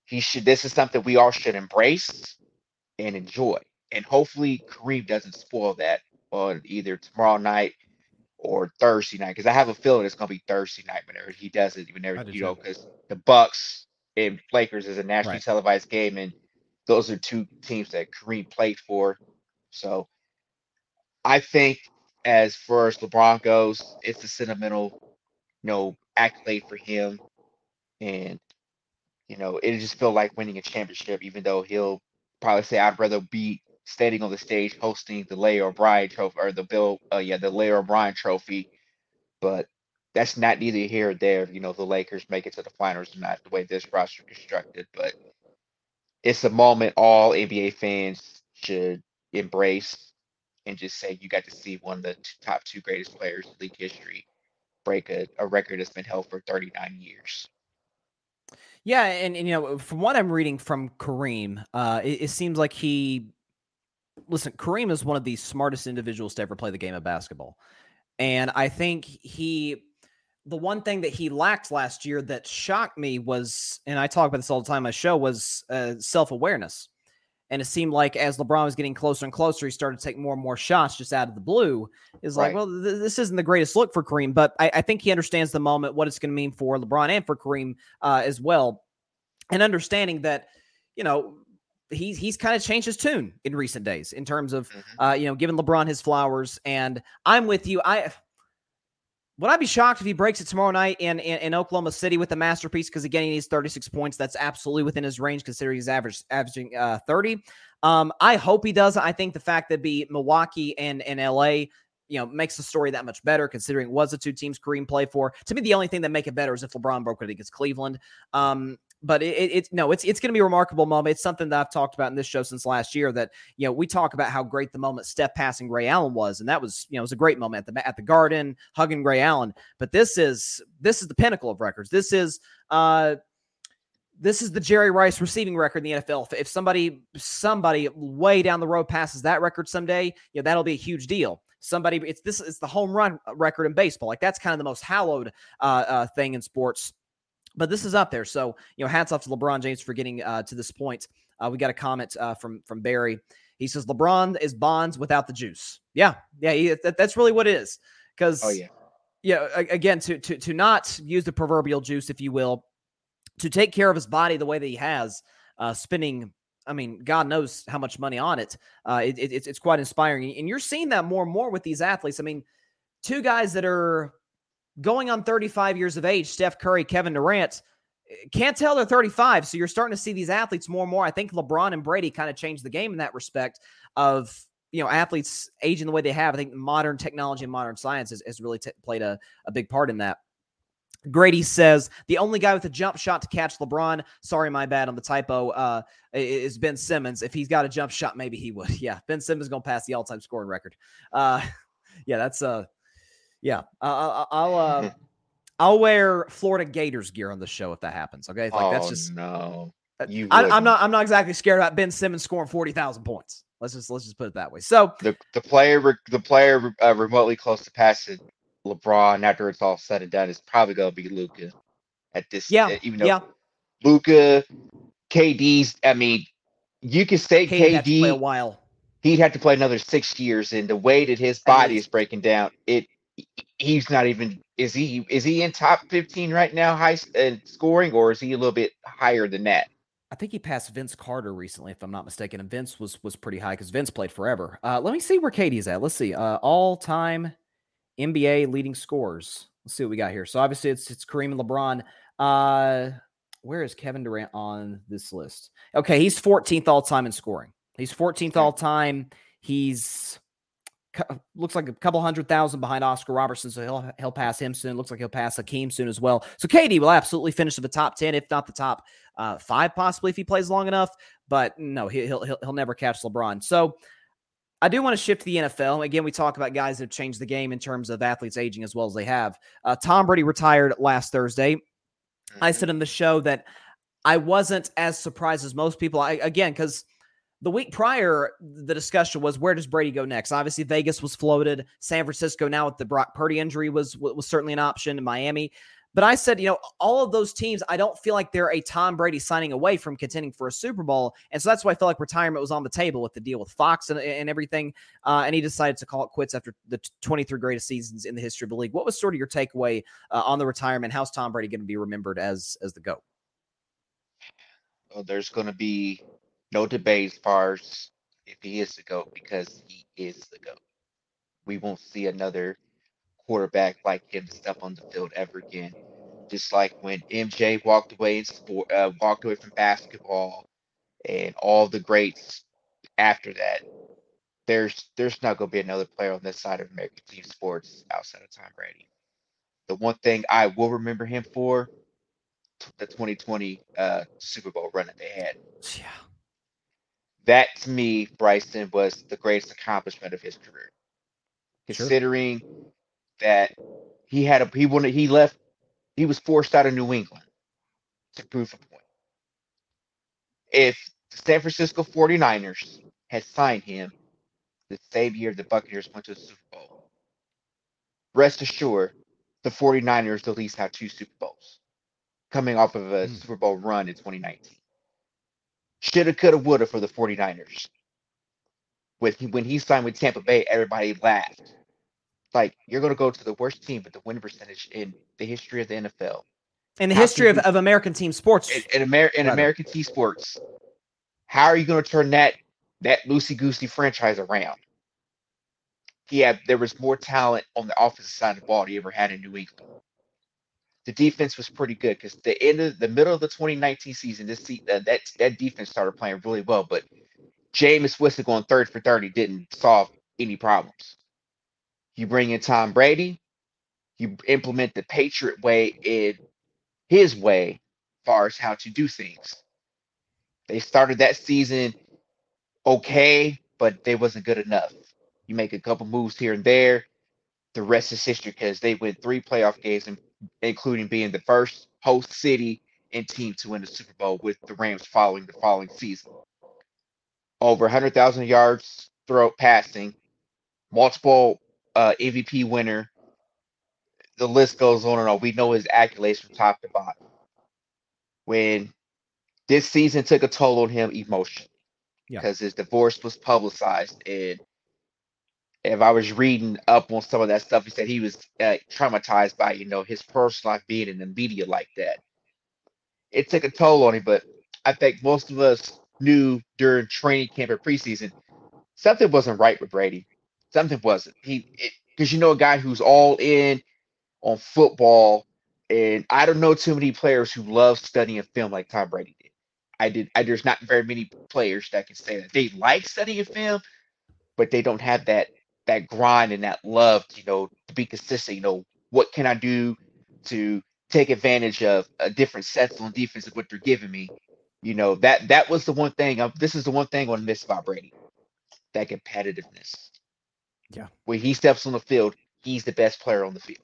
he should this is something we all should embrace and enjoy. And hopefully Kareem doesn't spoil that on either tomorrow night or Thursday night. Because I have a feeling it's gonna be Thursday night whenever he does it, whenever you know, because the Bucks and Lakers is a nationally Right. televised game, and those are two teams that Kareem played for. So I think as far as LeBron goes, it's a sentimental, you know, accolade for him. And, you know, it just feel like winning a championship, even though he'll probably say I'd rather be standing on the stage hosting the Larry O'Brien trophy or the Bill uh yeah, the Larry O'Brien trophy. But that's not neither here or there. You know, the Lakers make it to the finals or not the way this roster constructed. But it's a moment all NBA fans should embrace and just say you got to see one of the top two greatest players in league history break a, a record that's been held for 39 years. Yeah, and, and you know, from what I'm reading from Kareem, uh, it, it seems like he listen. Kareem is one of the smartest individuals to ever play the game of basketball, and I think he. The one thing that he lacked last year that shocked me was, and I talk about this all the time on my show, was uh, self awareness. And it seemed like as LeBron was getting closer and closer, he started to take more and more shots just out of the blue. Is like, well, th- this isn't the greatest look for Kareem, but I, I think he understands the moment, what it's going to mean for LeBron and for Kareem uh, as well, and understanding that, you know, he's he's kind of changed his tune in recent days in terms of, uh, you know, giving LeBron his flowers. And I'm with you. I would I be shocked if he breaks it tomorrow night in in, in Oklahoma City with the masterpiece? Because again, he needs 36 points. That's absolutely within his range, considering he's average averaging uh, 30. Um, I hope he does. I think the fact that be Milwaukee and and LA, you know, makes the story that much better, considering was the two teams Kareem played for. To me, the only thing that make it better is if LeBron broke it against Cleveland. Um, but it, it, it's no, it's it's going to be remarkable moment. It's something that I've talked about in this show since last year. That you know, we talk about how great the moment Steph passing Ray Allen was, and that was you know, it was a great moment at the at the Garden, hugging Ray Allen. But this is this is the pinnacle of records. This is uh this is the Jerry Rice receiving record in the NFL. If, somebody somebody way down the road passes that record someday, you know that'll be a huge deal. Somebody, it's this is the home run record in baseball. Like that's kind of the most hallowed uh, uh, thing in sports. But this is up there. So you know, hats off to LeBron James for getting uh, to this point. Uh, we got a comment uh, from from Barry. He says LeBron is Bonds without the juice. Yeah, yeah, he, that, that's really what it is. Because Oh yeah. yeah again to to to not use the proverbial juice if you will to take care of his body the way that he has uh spending i mean god knows how much money on it uh it, it- it's, it's quite inspiring and you're seeing that more and more with these athletes i mean two guys that are going on 35 years of age steph curry kevin durant eh, can't tell they're 35 so you're starting to see these athletes more and more i think lebron and brady kind of changed the game in that respect of you know athletes aging the way they have i think modern technology and modern science has, has really t- played a, a big part in that Grady says the only guy with a jump shot to catch LeBron. Sorry, my bad on the typo. Uh, is Ben Simmons. If he's got a jump shot, maybe he would. Yeah, Ben Simmons is gonna pass the all-time scoring record. Uh, yeah, that's uh, yeah. Uh, I'll I'll, uh, I'll wear Florida Gators gear on the show if that happens. Okay, like oh that's just no. uh, You I, I'm wouldn't. I'm not exactly scared about Ben Simmons scoring forty thousand points. Let's just let's just put it that way. So the the player the player uh, remotely close to passing LeBron after it's all said and done is probably going to be Luka. At this, Yeah, uh, even though yeah. Luka, KD's. I mean, you could say KD, play a while. He'd have to play another six years, and the way that his body is breaking down, it he's not even. Is he is he in top fifteen right now, high uh, scoring, or is he a little bit higher than that? I think he passed Vince Carter recently, if I'm not mistaken, and Vince was was pretty high because Vince played forever. Uh, let me see where KD's at. Let's see, uh, all time NBA leading scores. Let's see what we got here. So obviously it's it's Kareem and LeBron. Uh, where is Kevin Durant on this list? Okay, he's 14th all time in scoring. He's 14th all time. He's looks like a couple hundred thousand behind Oscar Robertson, so he'll he'll pass him soon. Looks like he'll pass Hakeem soon as well. So KD will absolutely finish in the top 10, if not the top uh, five, possibly if he plays long enough. But no, he, he'll he'll he'll never catch LeBron. So I do want to shift to the NFL. Again, we talk about guys that have changed the game in terms of athletes aging as well as they have. Uh, Tom Brady retired last Thursday. I said in the show that I wasn't as surprised as most people. I again because the week prior, the discussion was where does Brady go next? Obviously, Vegas was floated. San Francisco now with the Brock Purdy injury was was certainly an option. Miami, but I said, you know, all of those teams, I don't feel like they're a Tom Brady signing away from contending for a Super Bowl. And so that's why I felt like retirement was on the table with the deal with Fox and, and everything. Uh, and he decided to call it quits after the 23 greatest seasons in the history of the league. What was sort of your takeaway uh, on the retirement? How's Tom Brady going to be remembered as as the GOAT? Well, there's going to be no debate as far as if he is the GOAT because he is the GOAT. We won't see another quarterback like him step on the field ever again. Just like when MJ walked away in sport, uh, walked away from basketball, and all the greats after that. There's there's not going to be another player on this side of American team sports outside of Tom Brady. The one thing I will remember him for, the 2020 uh, Super Bowl run that they had. Yeah. That to me, Bryson was the greatest accomplishment of his career. Considering sure that he had a he wanted he left he was forced out of New England to prove a point. If the San Francisco 49ers had signed him the same year the Buccaneers went to the Super Bowl, rest assured the 49ers at least have two Super Bowls coming off of a mm. Super Bowl run in 2019. Shoulda, coulda, woulda for the 49ers. With when he signed with Tampa Bay, everybody laughed like you're going to go to the worst team with the win percentage in the history of the NFL. In the how history of, of American team sports. In, in, Amer- in American team sports. How are you going to turn that that loosey goosey franchise around? Yeah, there was more talent on the offensive side of the ball he ever had in New England. The defense was pretty good because the end of the middle of the 2019 season, this uh, that that defense started playing really well. But Jameis Winston going third for 30 didn't solve any problems. You bring in Tom Brady, you implement the Patriot way in his way, as far as how to do things. They started that season okay, but they wasn't good enough. You make a couple moves here and there. The rest is history because they win three playoff games, including being the first host city and team to win the Super Bowl with the Rams following the following season. Over 100,000 yards throw passing, multiple uh, MVP winner. The list goes on and on. We know his accolades from top to bottom. When this season took a toll on him emotionally because yeah. his divorce was publicized, and if I was reading up on some of that stuff, he said he was uh, traumatized by you know his personal life being in the media like that. It took a toll on him, but I think most of us knew during training camp or preseason something wasn't right with Brady something wasn't. He because you know a guy who's all in on football, and I don't know too many players who love studying film like Tom Brady did. I did. I, there's not very many players that can say that they like studying film, but they don't have that that grind and that love, you know, to be consistent. You know, what can I do to take advantage of a different sets on defense of what they're giving me? You know, that that was the one thing. Um, this is the one thing on want miss about Brady, that competitiveness. Yeah. When he steps on the field, he's the best player on the field.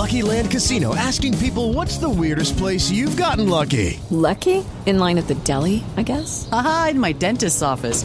Lucky Land Casino asking people what's the weirdest place you've gotten lucky? Lucky? In line at the deli, I guess? Aha, in my dentist's office.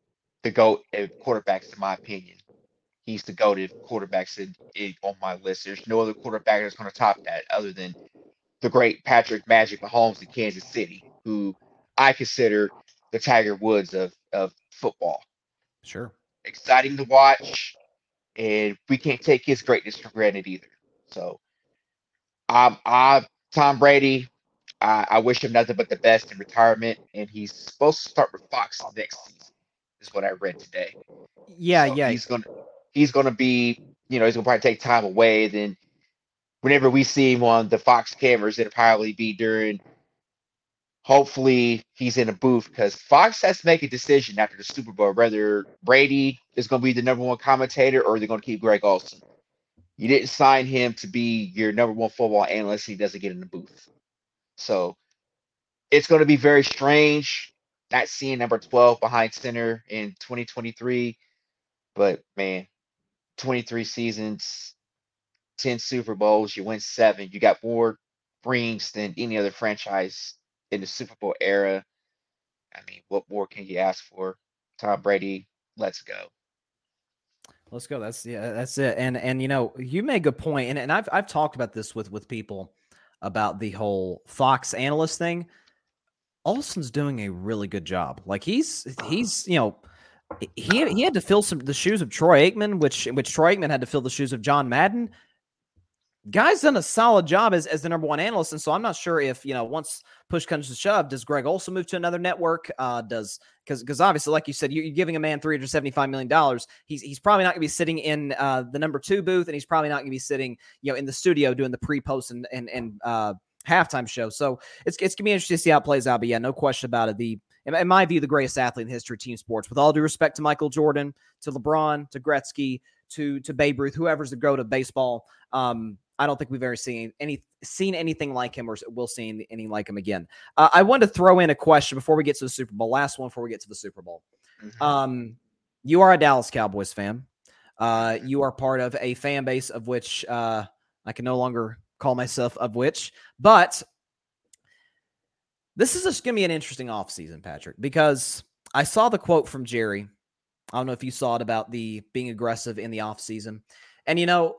the GOAT of quarterbacks, in my opinion. He's the GOAT of quarterbacks in, in, on my list. There's no other quarterback that's going to top that other than the great Patrick Magic Mahomes in Kansas City, who I consider the Tiger Woods of, of football. Sure. Exciting to watch, and we can't take his greatness for granted either. So, um, I Tom Brady, I, I wish him nothing but the best in retirement, and he's supposed to start with Fox next season is what I read today. Yeah, so yeah. He's gonna he's gonna be, you know, he's gonna probably take time away. Then whenever we see him on the Fox cameras, it'll probably be during. Hopefully, he's in a booth because Fox has to make a decision after the Super Bowl whether Brady is going to be the number one commentator or they're going to keep Greg Olsen. You didn't sign him to be your number one football analyst. He doesn't get in the booth. So it's going to be very strange not seeing number 12 behind center in 2023. But man, 23 seasons, 10 Super Bowls, you win seven. You got more rings than any other franchise in the Super Bowl era. I mean, what more can you ask for? Tom Brady, let's go. Let's go. That's yeah, that's it. And and you know, you make a point, and, and I've I've talked about this with with people about the whole Fox analyst thing. Olsen's doing a really good job. Like he's he's you know he he had to fill some the shoes of Troy Aikman, which which Troy Aikman had to fill the shoes of John Madden. Guy's done a solid job as, as the number one analyst, and so I'm not sure if you know once push comes to shove, does Greg Olsen move to another network? Uh, does because because obviously, like you said, you're, giving a man 375 million dollars. He's he's probably not going to be sitting in uh, the number two booth, and he's probably not going to be sitting you know in the studio doing the pre post and and and uh, halftime show. So it's it's gonna be interesting to see how it plays out. But yeah, no question about it. The in my view, the greatest athlete in the history of team sports. With all due respect to Michael Jordan, to LeBron, to Gretzky, to to Babe Ruth, whoever's the goat of baseball. Um, I don't think we've ever seen any seen anything like him or will see anything like him again. Uh, I wanted to throw in a question before we get to the Super Bowl. Last one before we get to the Super Bowl. Mm-hmm. Um, you are a Dallas Cowboys fan. Uh, you are part of a fan base of which uh, I can no longer call myself of which, but this is just going to be an interesting offseason, Patrick, because I saw the quote from Jerry. I don't know if you saw it about the being aggressive in the offseason. And you know,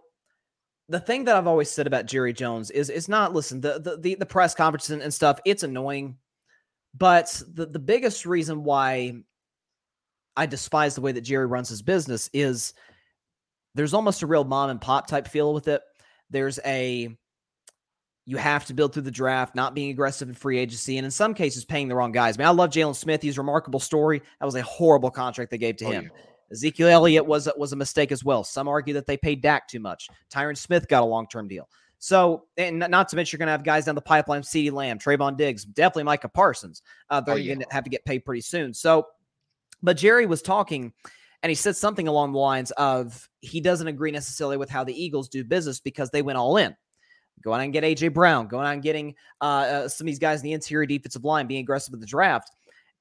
the thing that I've always said about Jerry Jones is is not listen, the the the, the press conferences and, and stuff, it's annoying. But the, the biggest reason why I despise the way that Jerry runs his business is there's almost a real mom and pop type feel with it. There's a you have to build through the draft, not being aggressive in free agency, and in some cases paying the wrong guys. I mean, I love Jaylon Smith. He's a remarkable story. That was a horrible contract they gave to oh, him. Yeah. Ezekiel Elliott was was a mistake as well. Some argue that they paid Dak too much. Tyron Smith got a long term deal. So, and not to mention, you're going to have guys down the pipeline: CeeDee Lamb, Trevon Diggs, definitely Micah Parsons. Uh, they're oh, yeah. going to have to get paid pretty soon. So, but Jerry was talking, and he said something along the lines of he doesn't agree necessarily with how the Eagles do business because they went all in. Go out and get AJ Brown. Going out and getting uh, uh, some of these guys in the interior defensive line, being aggressive with the draft.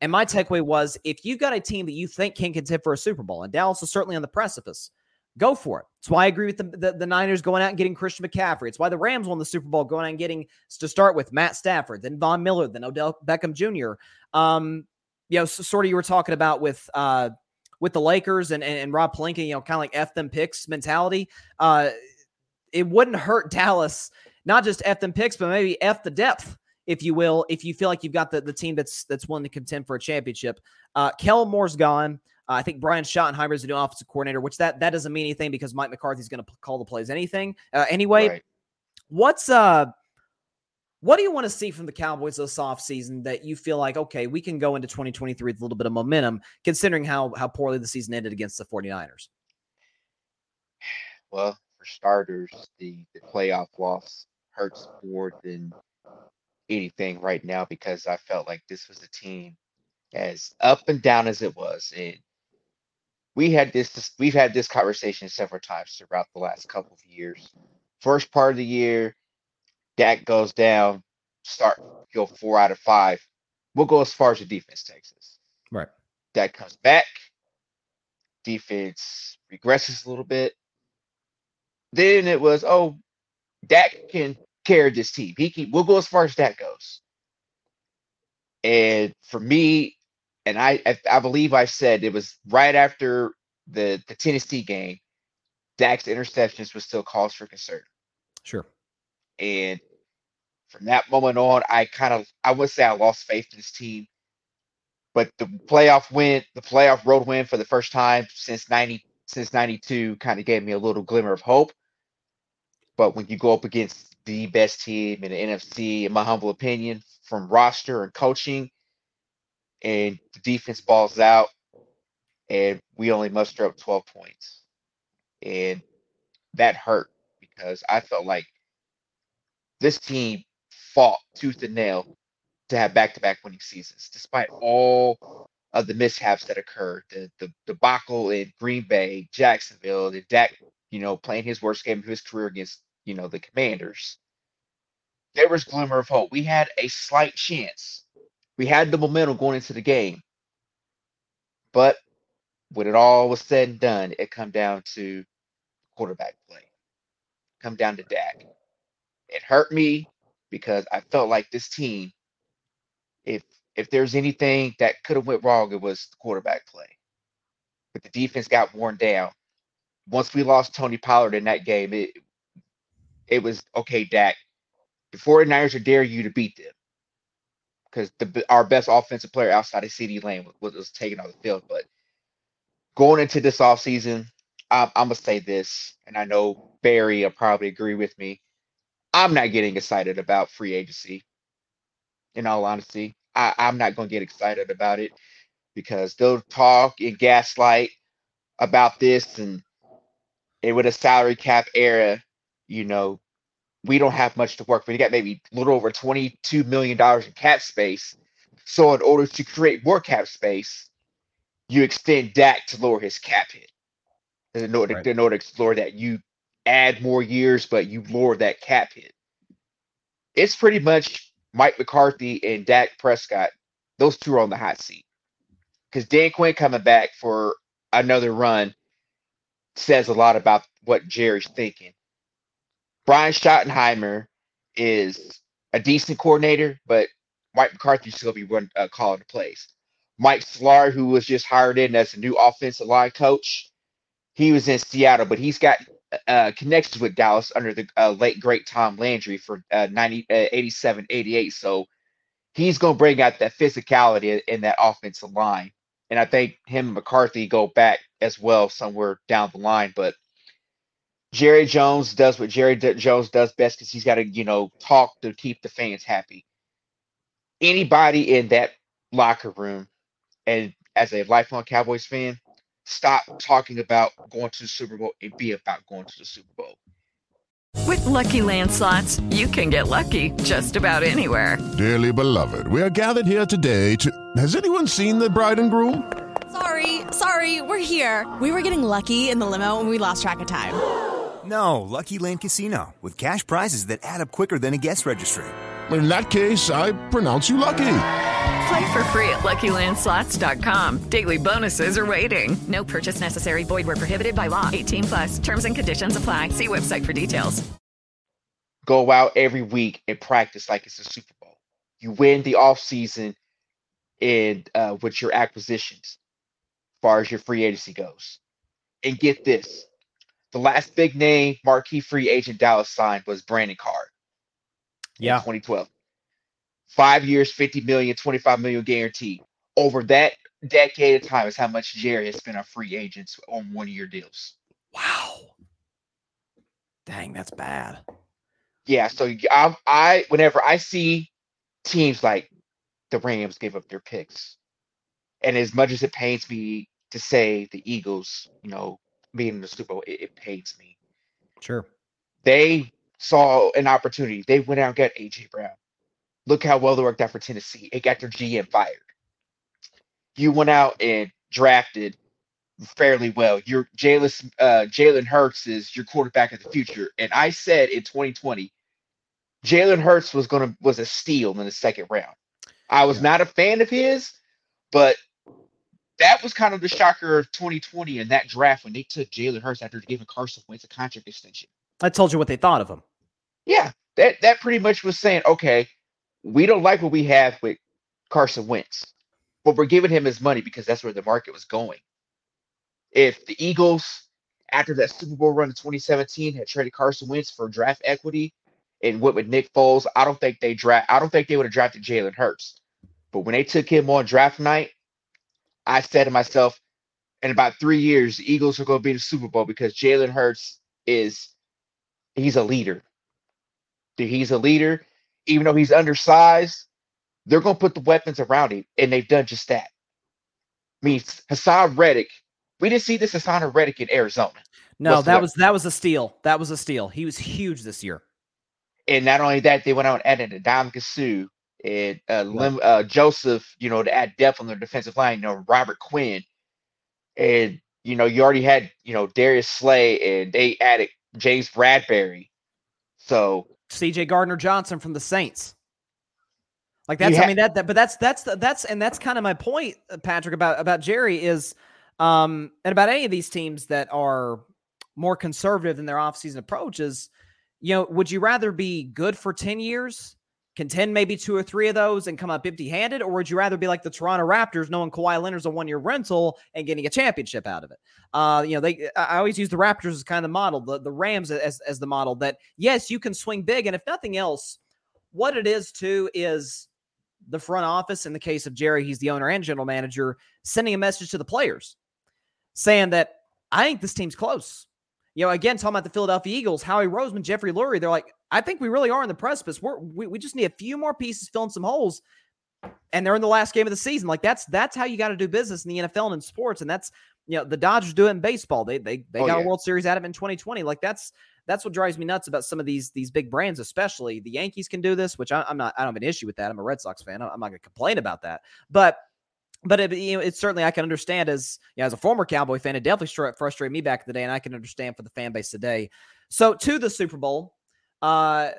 And my takeaway was if you've got a team that you think can contend for a Super Bowl, and Dallas is certainly on the precipice, go for it. That's why I agree with the, the, the, Niners going out and getting Christian McCaffrey. It's why the Rams won the Super Bowl going out and getting to start with Matt Stafford, then Von Miller, then Odell Beckham Jr. Um, you know, so sort of you were talking about with uh with the Lakers and and, and Rob Pelinka, you know, kind of like F them picks mentality. Uh it wouldn't hurt Dallas, not just F them picks, but maybe F the depth if you will, if you feel like you've got the, the team that's that's willing to contend for a championship. Uh, Kellen Moore's gone. Uh, I think Brian Schottenheimer is the new offensive coordinator, which that that doesn't mean anything because Mike McCarthy's going to call the plays anything uh, anyway. Right. What's uh, what do you want to see from the Cowboys this offseason that you feel like okay, we can go into 2023 with a little bit of momentum, considering how how poorly the season ended against the 49ers? Well, for starters, the the playoff loss hurts more than anything right now because I felt like this was a team as up and down as it was. And we had this, we've had this conversation several times throughout the last couple of years. First part of the year, Dak goes down, start go four out of five. We'll go as far as the defense takes us. Right. Dak comes back, defense regresses a little bit. Then it was, oh, Dak can carry this team. He can, we'll go as far as that goes. And for me, and I, I, I believe I said it was right after the the Tennessee game, Dak's interceptions was still cause for concern. Sure. And from that moment on, I kind of I would say I lost faith in this team. But the playoff win, the playoff road win for the first time since ninety since ninety two, kind of gave me a little glimmer of hope. But when you go up against the best team in the NFC, in my humble opinion, from roster and coaching. And the defense balls out, and we only muster up 12 points. And that hurt because I felt like this team fought tooth and nail to have back-to-back winning seasons, despite all of the mishaps that occurred, the the debacle in Green Bay, Jacksonville, the Dak, you know, playing his worst game of his career against, you know, the Commanders. There was glimmer of hope. We had a slight chance. We had the momentum going into the game. But when it all was said and done, it come down to quarterback play. Come down to Dak. It hurt me because I felt like this team, if if there's anything that could have went wrong, it was the quarterback play. But the defense got worn down. Once we lost Tony Pollard in that game, it it was okay, Dak. The 49ers are dare you to beat them. Because the our best offensive player outside of CeeDee Lamb was, was taken off the field. But going into this offseason, I'm, I'm gonna say this, and I know Barry will probably agree with me. I'm not getting excited about free agency. In all honesty, I, I'm not gonna get excited about it because they'll talk and gaslight about this, and it with a salary cap era, you know, we don't have much to work with. We got maybe a little over $22 million in cap space. So in order to create more cap space, you extend Dak to lower his cap hit. In order, Right. in order to explore that, you add more years, but you lower that cap hit. It's pretty much Mike McCarthy and Dak Prescott. Those two are on the hot seat. Because Dan Quinn coming back for another run says a lot about what Jerry's thinking. Brian Schottenheimer is a decent coordinator, but Mike McCarthy's still be run, uh, calling the plays. Mike Solari, who was just hired in as a new offensive line coach, he was in Seattle, but he's got uh, connections with Dallas under the uh, late great Tom Landry for uh, 90, uh, 87, 88. So he's going to bring out that physicality in that offensive line. And I think him and McCarthy go back as well somewhere down the line. But Jerry Jones does what Jerry D- Jones does best because he's got to, you know, talk to keep the fans happy. Anybody in that locker room, and as a lifelong Cowboys fan, stop talking about going to the Super Bowl and be about going to the Super Bowl. With Lucky Land slots, you can get lucky just about anywhere. Dearly beloved, we are gathered here today to. Has anyone seen the bride and groom? Sorry, sorry, we're here. We were getting lucky in the limo and we lost track of time. No, Lucky Land Casino, with cash prizes that add up quicker than a guest registry. In that case, I pronounce you lucky. Play for free at LuckyLandSlots.com. Daily bonuses are waiting. No purchase necessary. Void were prohibited by law. 18 plus. Terms and conditions apply. See website for details. Go out every week and practice like it's a Super Bowl. You win the offseason in uh, with your acquisitions, as far as your free agency goes. And get this: the last big name marquee free agent Dallas signed was Brandon Carr. in Yeah. 2012. Five years, 50 million, 25 million guaranteed. Over that decade of time is how much Jerry has spent on free agents on one year deals. Wow. Dang, that's bad. Yeah, so I, whenever I see teams like the Rams give up their picks, and as much as it pains me to say the Eagles, you know, being in the Super Bowl, it, it pains me. Sure. They saw an opportunity. They went out and got AJ Brown. Look how well they worked out for Tennessee. It got their GM fired. You went out and drafted fairly well. Your Jalen uh, Jalen Hurts is your quarterback of the future. And I said in 2020, Jalen Hurts was gonna was a steal in the second round. I was not a fan of his, but that was kind of the shocker of 2020 in that draft when they took Jalen Hurts after giving Carson Wentz a contract extension. I told you what they thought of him. Yeah, that that pretty much was saying, okay, we don't like what we have with Carson Wentz, but we're giving him his money because that's where the market was going. If the Eagles, after that Super Bowl run in 2017, had traded Carson Wentz for draft equity and went with Nick Foles, I don't think they draft. I don't think they would have drafted Jalen Hurts. But when they took him on draft night, I said to myself, in about three years, the Eagles are going to be in the Super Bowl because Jalen Hurts is he's a leader. Dude, He's a leader, even though he's undersized. They're going to put the weapons around him, and they've done just that. I mean, Haason Reddick. We didn't see this Haason Reddick in Arizona. No, that was that was a steal. That was a steal. He was huge this year. and not only that, they went out and added Ndamukong Suh and uh, Lim, uh, Joseph, you know, to add depth on their defensive line. You know, Robert Quinn, and you know, you already had you know Darius Slay, and they added James Bradberry, So C.J. Gardner Johnson from the Saints. Like that's, ha- I mean that, that, but that's that's that's and that's kind of my point, uh, Patrick, about about Jerry is, um, and about any of these teams that are more conservative in their offseason approaches. You know, would you rather be good for ten years, contend maybe two or three of those, and come up empty-handed, or would you rather be like the Toronto Raptors, knowing Kawhi Leonard's a one-year rental and getting a championship out of it? Uh, you know, they I always use the Raptors as kind of the model, the the Rams as as the model that yes, you can swing big, and if nothing else, what it is too is the front office, in the case of Jerry, he's the owner and general manager, sending a message to the players saying that I think this team's close. You know, again, talking about the Philadelphia Eagles, Howie Roseman, Jeffrey Lurie, they're like, I think we really are in the precipice. We're, we we just need a few more pieces filling some holes, and they're in the last game of the season. Like that's that's how you got to do business in the NFL and in sports, and that's you know the Dodgers do it in baseball. They they they Oh, got yeah. a World Series out of it in 2020. Like that's that's what drives me nuts about some of these these big brands, especially the Yankees can do this, which I, I'm not. I don't have an issue with that. I'm a Red Sox fan. I'm not going to complain about that. But but it, you know, it's certainly I can understand as you know, as a former Cowboy fan, it definitely frustrated me back in the day, and I can understand for the fan base today. So to the Super Bowl, uh,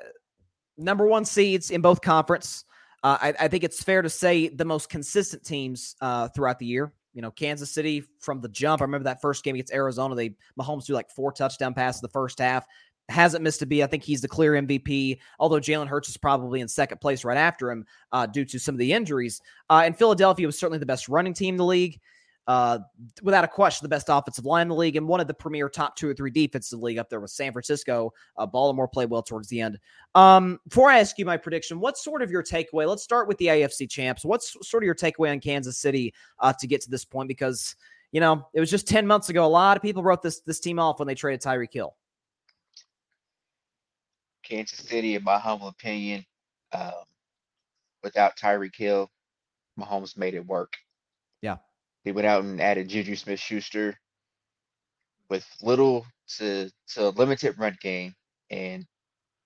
number one seeds in both conference. Uh, I, I think it's fair to say the most consistent teams uh, throughout the year. You know, Kansas City from the jump. I remember that first game against Arizona. They Mahomes threw like four touchdown passes the first half. Hasn't missed a beat. I think he's the clear MVP. Although Jalen Hurts is probably in second place right after him uh, due to some of the injuries. Uh, and Philadelphia was certainly the best running team in the league. Uh, without a question, the best offensive line in the league and one of the premier top two or three defensive league up there with San Francisco. Uh, Baltimore played well towards the end. Um, before I ask you my prediction, what's sort of your takeaway? Let's start with the AFC champs. What's sort of your takeaway on Kansas City uh, to get to this point? Because you know it was just ten months ago. A lot of people wrote this this team off when they traded Tyreek Hill. Kansas City, in my humble opinion, um, without Tyreek Hill, Mahomes made it work. Yeah. They went out and added Juju Smith Schuster with little to to limited run game, and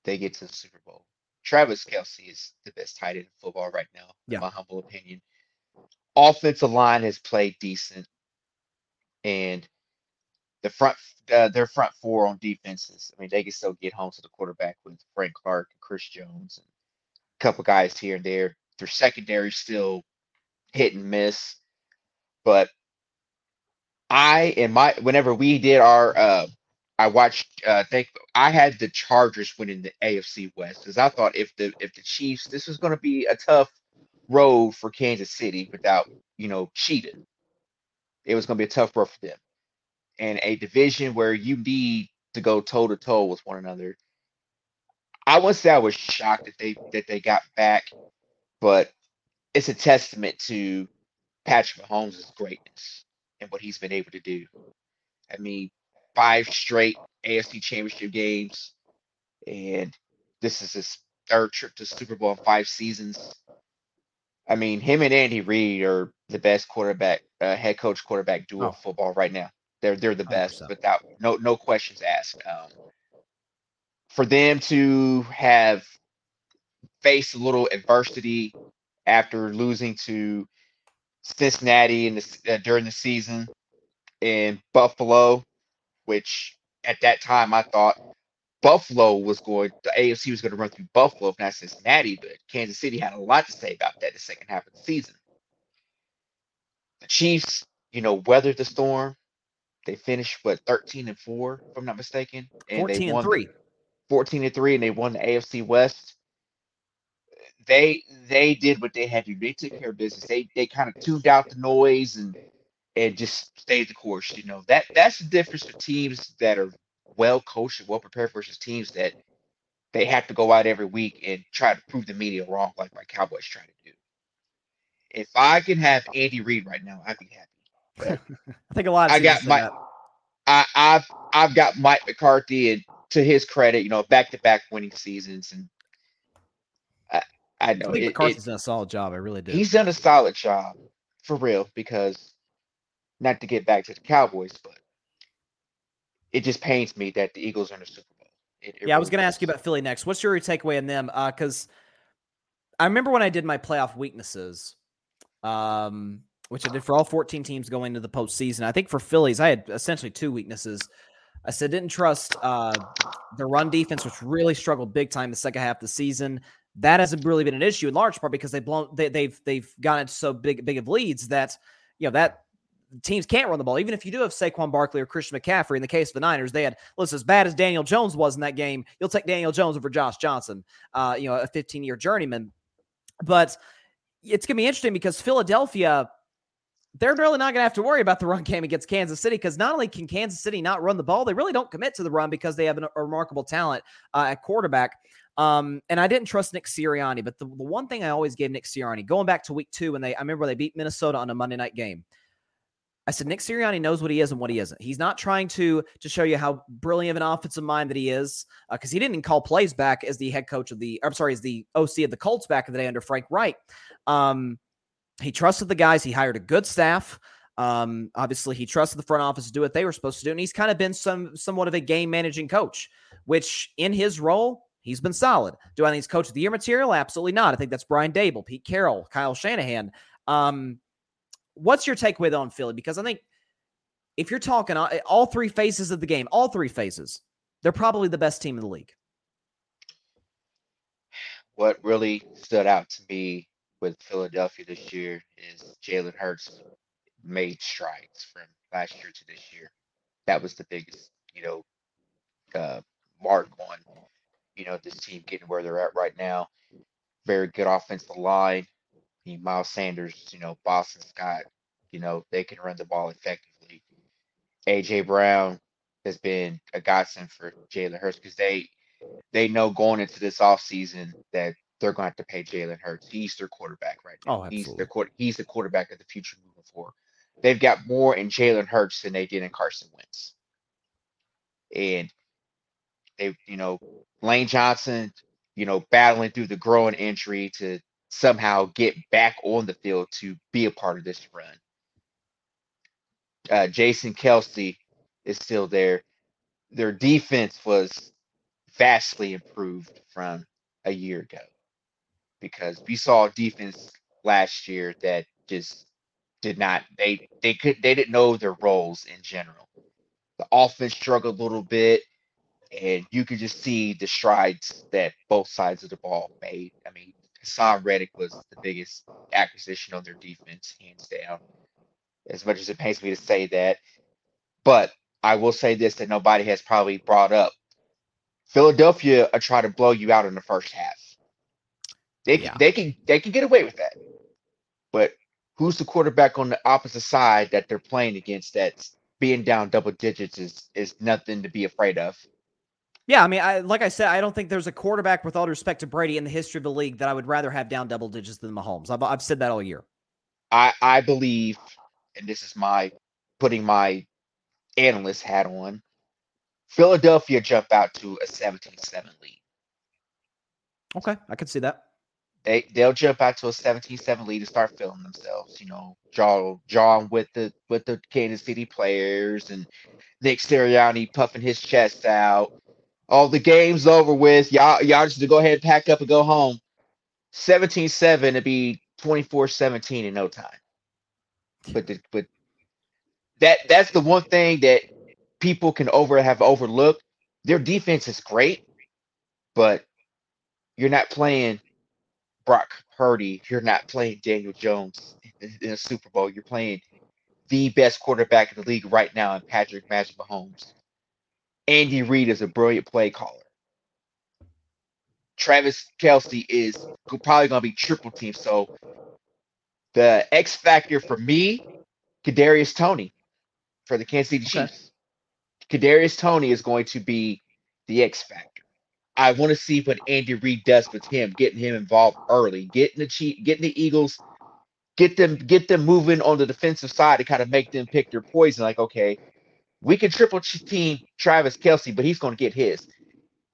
they get to the Super Bowl. Travis Kelce is the best tight end in football right now, Yeah. in my humble opinion. Offensive line has played decent, and the front uh, their front four on defenses. I mean, they can still get home to the quarterback with Frank Clark and Chris Jones and a couple guys here and there. Their secondary still hit and miss, but I and my whenever we did our uh I watched uh think I had the Chargers winning the AFC West because I thought if the if the Chiefs this was going to be a tough road for Kansas City without you know cheating. It was going to be a tough road for them, and a division where you need to go toe to toe with one another. I wouldn't say I was shocked that they that they got back, but it's a testament to Patrick Mahomes' greatness and what he's been able to do. I mean, five straight AFC Championship games, and this is his third trip to Super Bowl in five seasons. I mean, him and Andy Reid are the best quarterback, uh, head coach quarterback duo in Oh. football right now. They're they're the best 100%. without no no questions asked. Um, for them to have faced a little adversity after losing to Cincinnati in the, uh, during the season in Buffalo, which at that time I thought Buffalo was going, the AFC was going to run through Buffalo, if not Cincinnati, but Kansas City had a lot to say about that the second half of the season. The Chiefs, you know, weathered the storm. They finished what 13 and 4, if I'm not mistaken. And they 14 and won the- 3. 14 and 3 and they won the AFC West. They they did what they had to do. They took care of business. They they kind of tuned out the noise and and just stayed the course. You know, that that's the difference for teams that are well coached and well prepared versus teams that they have to go out every week and try to prove the media wrong, like my Cowboys try to do. If I can have Andy Reid right now, I'd be happy. I think a lot. Of I got my. I, I've I've got Mike McCarthy and to his credit, you know, back to back winning seasons and I, I know I think it- McCarthy's it- done a solid job. I really do. he's done a solid job for real because not to get back to the Cowboys, but it just pains me that the Eagles are in the Super Bowl. It, yeah, I was going to ask you about Philly next. What's your takeaway in them? Because I remember when I did my playoff weaknesses, um, which I did for all 14 teams going into the postseason. I think for Phillies, I had essentially two weaknesses. I said didn't trust uh, the run defense, which really struggled big time the second half of the season. That hasn't really been an issue in large part because they've blown they, they've they've gotten so big big of leads that you know that teams can't run the ball. Even if you do have Saquon Barkley or Christian McCaffrey, in the case of the Niners, they had listen as bad as Daniel Jones was in that game. You'll take Daniel Jones over Josh Johnson, uh, you know, a 15 year journeyman. But it's gonna be interesting because Philadelphia, they're really not gonna have to worry about the run game against Kansas City because not only can Kansas City not run the ball, they really don't commit to the run because they have an, a remarkable talent uh, at quarterback. Um, and I didn't trust Nick Sirianni, but the, the one thing I always gave Nick Sirianni, going back to week two, when they I remember they beat Minnesota on a Monday night game. I said Nick Sirianni knows what he is and what he isn't. He's not trying to to show you how brilliant of an offensive mind that he is, because uh, he didn't even call plays back as the head coach of the. I'm sorry, as the OC of the Colts back in the day under Frank Reich. Um, he trusted the guys. He hired a good staff. Um, obviously, he trusted the front office to do what they were supposed to do, and he's kind of been some somewhat of a game managing coach, which in his role he's been solid. Do I think he's coach of the year material? Absolutely not. I think that's Brian Daboll, Pete Carroll, Kyle Shanahan. Um, what's your takeaway on Philly? Because I think if you're talking all, all three phases of the game, all three phases, they're probably the best team in the league. What really stood out to me with Philadelphia this year is Jalen Hurts made strides from last year to this year. That was the biggest, you know, uh, mark on, you know, this team getting where they're at right now. Very good offensive line. Mean, Miles Sanders, you know, Boston Scott, you know, they can run the ball effectively. AJ Brown has been a godsend for Jalen Hurts because they they know going into this offseason that they're going to have to pay Jalen Hurts. He's their quarterback right now. Oh, he's absolutely. their he's the quarterback of the future moving forward. They've got more in Jalen Hurts than they did in Carson Wentz. And they, you know, Lane Johnson, you know, battling through the growing injury to somehow get back on the field to be a part of this run. Uh, Jason Kelce is still there. Their defense was vastly improved from a year ago because we saw a defense last year that just did not they they could they didn't know their roles in general. The offense struggled a little bit, and you could just see the strides that both sides of the ball made. I mean, Haason Reddick was the biggest acquisition on their defense, hands down. As much as it pains me to say that, but I will say this that nobody has probably brought up. Philadelphia uh, are trying to blow you out in the first half. They Yeah. they can they can get away with that. But who's the quarterback on the opposite side that they're playing against that's being down double digits is is nothing to be afraid of. Yeah, I mean, I, like I said, I don't think there's a quarterback, with all due respect to Brady, in the history of the league that I would rather have down double digits than Mahomes. I've, I've said that all year. I I believe, and this is my putting my analyst hat on. Philadelphia jump out to a 17-7 lead. Okay, I could see that. They they'll jump out to a 17-7 lead and start feeling themselves. You know, draw draw with the with the Kansas City players and Nick Sirianni puffing his chest out. All the game's over with. Y'all y'all just to go ahead and pack up and go home. 17-7 to be 24-17 in no time. But the, but that that's the one thing that people can over have overlooked. Their defense is great, but you're not playing Brock Purdy. You're not playing Daniel Jones in, a Super Bowl. You're playing the best quarterback in the league right now in Patrick Magic Mahomes. Andy Reid is a brilliant play caller. Travis Kelce is probably going to be triple team. So the X factor for me, Kadarius Toney for the Kansas City Okay. Chiefs. Kadarius Toney is going to be the X factor. I want to see what Andy Reid does with him, getting him involved early, getting the getting the Eagles, get them get them moving on the defensive side to kind of make them pick their poison. Like, okay, we can triple team Travis Kelce, but he's going to get his.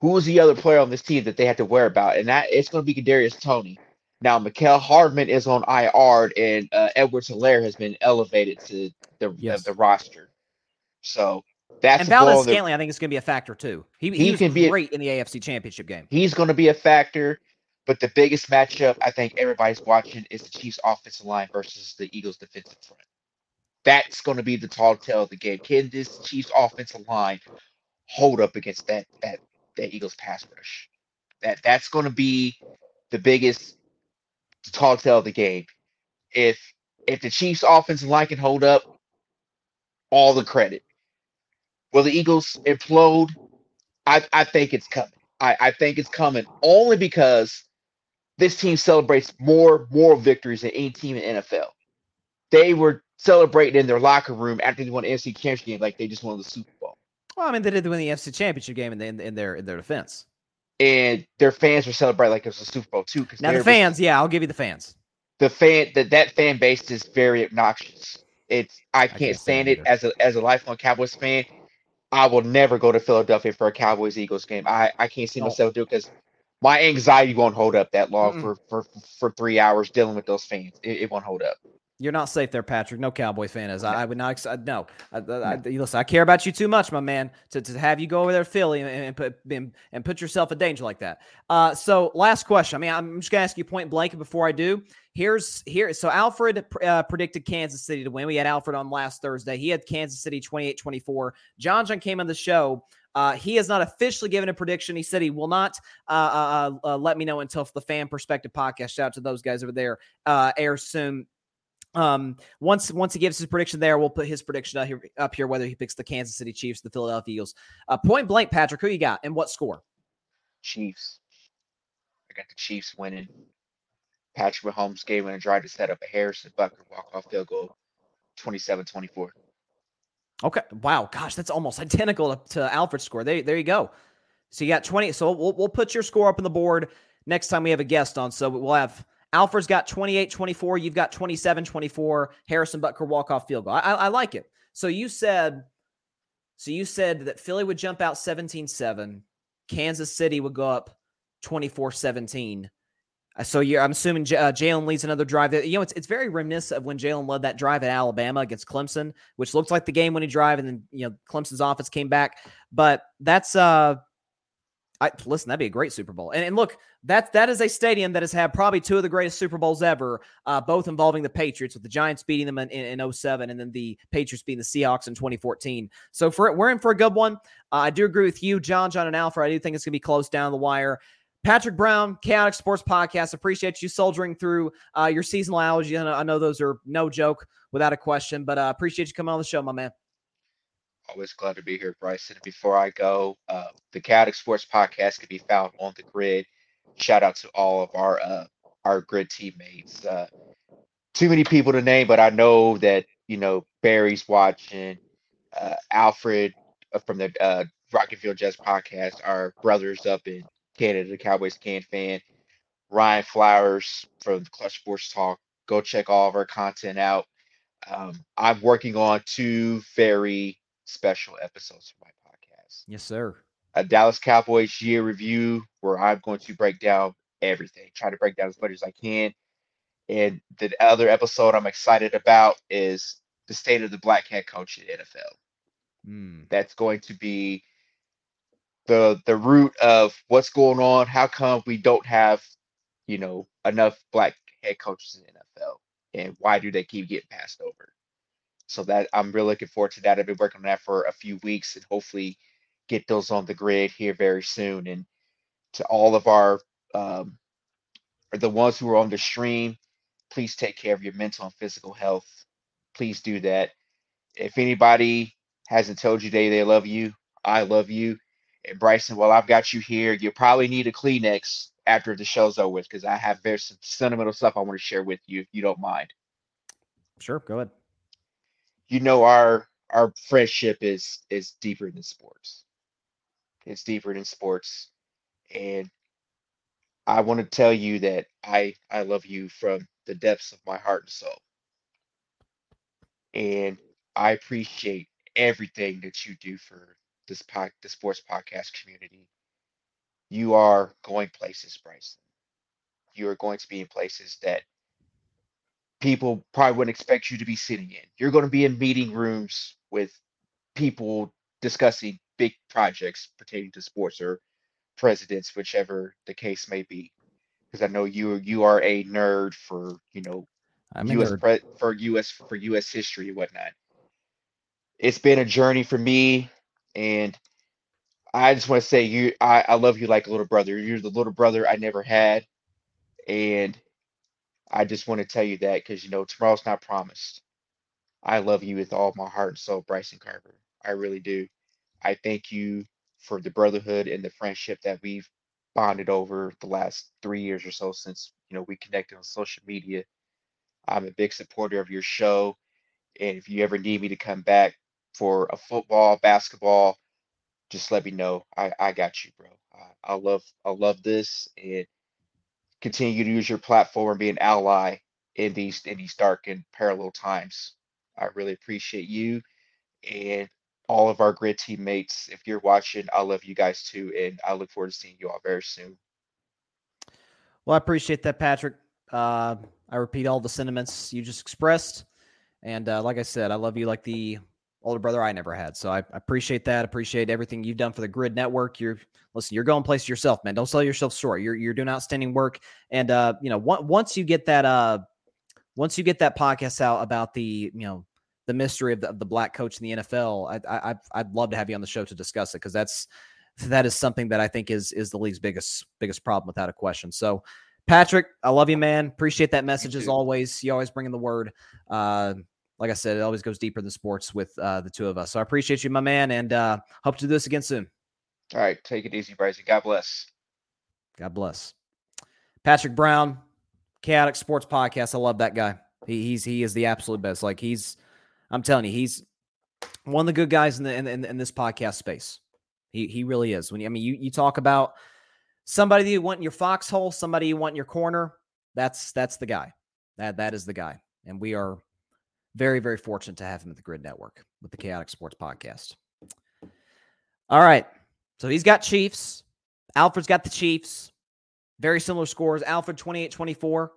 Who is the other player on this team that they have to worry about? And that it's going to be Kadarius Toney. Now, Mecole Hardman is on IR, and uh, Edwards Helaire has been elevated to the Yes. the roster. So That's and the Valdes in Scantling, I think, is going to be a factor too. He, he, He was can be a- great in the AFC Championship game. He's going to be a factor, but the biggest matchup I think everybody's watching is the Chiefs' offensive line versus the Eagles' defensive front. That's going to be the tall tale of the game. Can this Chiefs' offensive line hold up against that that that Eagles pass rush? That that's going to be the biggest tall tale of the game. If if the Chiefs' offensive line can hold up, all the credit. Will the Eagles implode? I, I think it's coming. I, I think it's coming only because this team celebrates more moral victories than any team in NFL. They were celebrating in their locker room after they won the NFC Championship game like they just won the Super Bowl. Well, I mean, they did win the NFC Championship game in, the, in, in their in their defense. And their fans were celebrating like it was a Super Bowl too. Now the fans, yeah, I'll give you the fans. the fan that that fan base is very obnoxious. It's I can't, can't stand stand it as a as a lifelong Cowboys fan. I will never go to Philadelphia for a Cowboys Eagles game. I I can't see myself do it because my anxiety won't hold up that long Mm-mm. for, for for three hours dealing with those fans. It, it won't hold up. You're not safe there, Patrick. No Cowboy fan is. I, I would not. ex- uh, No, I, I, I- listen. I care about you too much, my man, to, to have you go over there, to Philly, and, and put and, and put yourself in danger like that. Uh, so last question. I mean, I'm just gonna ask you point blank. Before I do, here's here. So Alfred uh, predicted Kansas City to win. We had Alfred on last Thursday. He had Kansas City 28-24. John John came on the show. Uh, he has not officially given a prediction. He said he will not uh, uh, uh, let me know until the Fan Perspective podcast. Shout out to those guys over there. Uh, airs soon. Um, once once he gives his prediction there, we'll put his prediction up here, up here whether he picks the Kansas City Chiefs, the Philadelphia Eagles. Uh, point blank, Patrick, who you got and what score? Chiefs. I got the Chiefs winning. Patrick Mahomes gave in a drive to set up a Harrison Butker walk off field goal, 27-24. Okay, wow, gosh, that's almost identical to, to Alfred's score. There, there you go. So you got twenty. So we'll we'll put your score up on the board next time we have a guest on. So we'll have Alfred's got 28-24. You've got 27-24. Harrison Butker walk off field goal. I, I, I like it. So you said, so you said that Philly would jump out 17-7. Kansas City would go up 24-17. Uh, So you're, I'm assuming J- uh, Jalen leads another drive. You know, it's it's very reminiscent of when Jalen led that drive at Alabama against Clemson, which looked like the game when he drive, and then you know Clemson's offense came back. But that's uh, I listen, that'd be a great Super Bowl. And, and look, that that is a stadium that has had probably two of the greatest Super Bowls ever, uh, both involving the Patriots, with the Giants beating them in, in, in 07 and then the Patriots beating the Seahawks in 2014. So for we're in for a good one. Uh, I do agree with you, John, John, and Alfred. I do think it's gonna be close down the wire. Patrick Brown, Khaotic Sports Podcast. Appreciate you soldiering through uh, your seasonal allergy. I know, I know those are no joke, without a question, but uh, appreciate you coming on the show, my man. Always glad to be here, Bryson. Before I go, uh, the Khaotic Sports Podcast can be found on the GRYD. Shout out to all of our uh, our GRYD teammates. Uh, too many people to name, but I know that you know Barry's watching. Uh, Alfred uh, from the uh, Rocket Field Jazz Podcast, our brothers up in Canada, the Cowboys can fan. Ryan Flowers from Clutch Sports Talk. Go check all of our content out. Um, I'm working on two very special episodes for my podcast. Yes, sir. A Dallas Cowboys year review where I'm going to break down everything, try to break down as much as I can. And the other episode I'm excited about is the state of the black head coach in NFL. Mm. That's going to be the the root of what's going on. How come we don't have, you know, enough black head coaches in the NFL, and why do they keep getting passed over? So that I'm really looking forward to that. I've been working on that for a few weeks, and hopefully get those on the GRYD here very soon. And to all of our um, the ones who are on the stream, please take care of your mental and physical health. Please do that. If anybody hasn't told you they they love you, I love you. And Bryson, while I've got you here, you probably need a Kleenex after the show's over because I have very some sentimental stuff I want to share with you if you don't mind. Sure, go ahead. You know our our friendship is is deeper than sports. It's deeper than sports. And I want to tell you that I I love you from the depths of my heart and soul. And I appreciate everything that you do for this pod, the sports podcast community. You are going places, Bryson. You are going to be in places that people probably wouldn't expect you to be sitting in. You're going to be in meeting rooms with people discussing big projects pertaining to sports or presidents, whichever the case may be. Because I know you you are a nerd for you know I'm U.S. Pre- for U.S. for U.S. history and whatnot. It's been a journey for me, and I just want to say you I, I love you like a little brother. You're the little brother I never had, and I just want to tell you that because you know tomorrow's not promised. I love you with all my heart and soul, Bryson Carver. I really do. I thank you for the brotherhood and the friendship that we've bonded over the last three years or so since you know we connected on social media. I'm a big supporter of your show, and if you ever need me to come back for a football, basketball, just let me know. I I got you, bro. I, I love I love this and continue to use your platform and be an ally in these in these dark and parallel times. I really appreciate you and all of our GRYD teammates. If you're watching, I love you guys too, and I look forward to seeing you all very soon. Well, I appreciate that, Patrick. Uh, I repeat all the sentiments you just expressed. And uh, like I said, I love you like the older brother I never had. So I, I appreciate that. Appreciate everything you've done for the GRYD Network. You're listen, you're going places yourself, man. Don't sell yourself short. You're you're doing outstanding work. And uh, you know, one, once you get that uh, once you get that podcast out about the you know the mystery of the, of the black coach in the NFL, I, I I'd love to have you on the show to discuss it because that's that is something that I think is is the league's biggest biggest problem without a question. So. Patrick, I love you, man. Appreciate that message as always. You always bring in the word. Uh, like I said, it always goes deeper than sports with uh, the two of us. So I appreciate you, my man, and uh, hope to do this again soon. All right, take it easy, Bryson. God bless. God bless. Patrick Brown, Khaotic Sports Podcast. I love that guy. He, he's he is the absolute best. Like he's, I'm telling you, he's one of the good guys in the in, in, in this podcast space. He he really is. When you, I mean, you you talk about somebody that you want in your foxhole, somebody you want in your corner. That's that's the guy. That that is the guy, and we are very very fortunate to have him at the GRYD Network with the Khaotic Sports Podcast. All right, so he's got Chiefs. Alfred's got the Chiefs. Very similar scores. Alfred 28 24,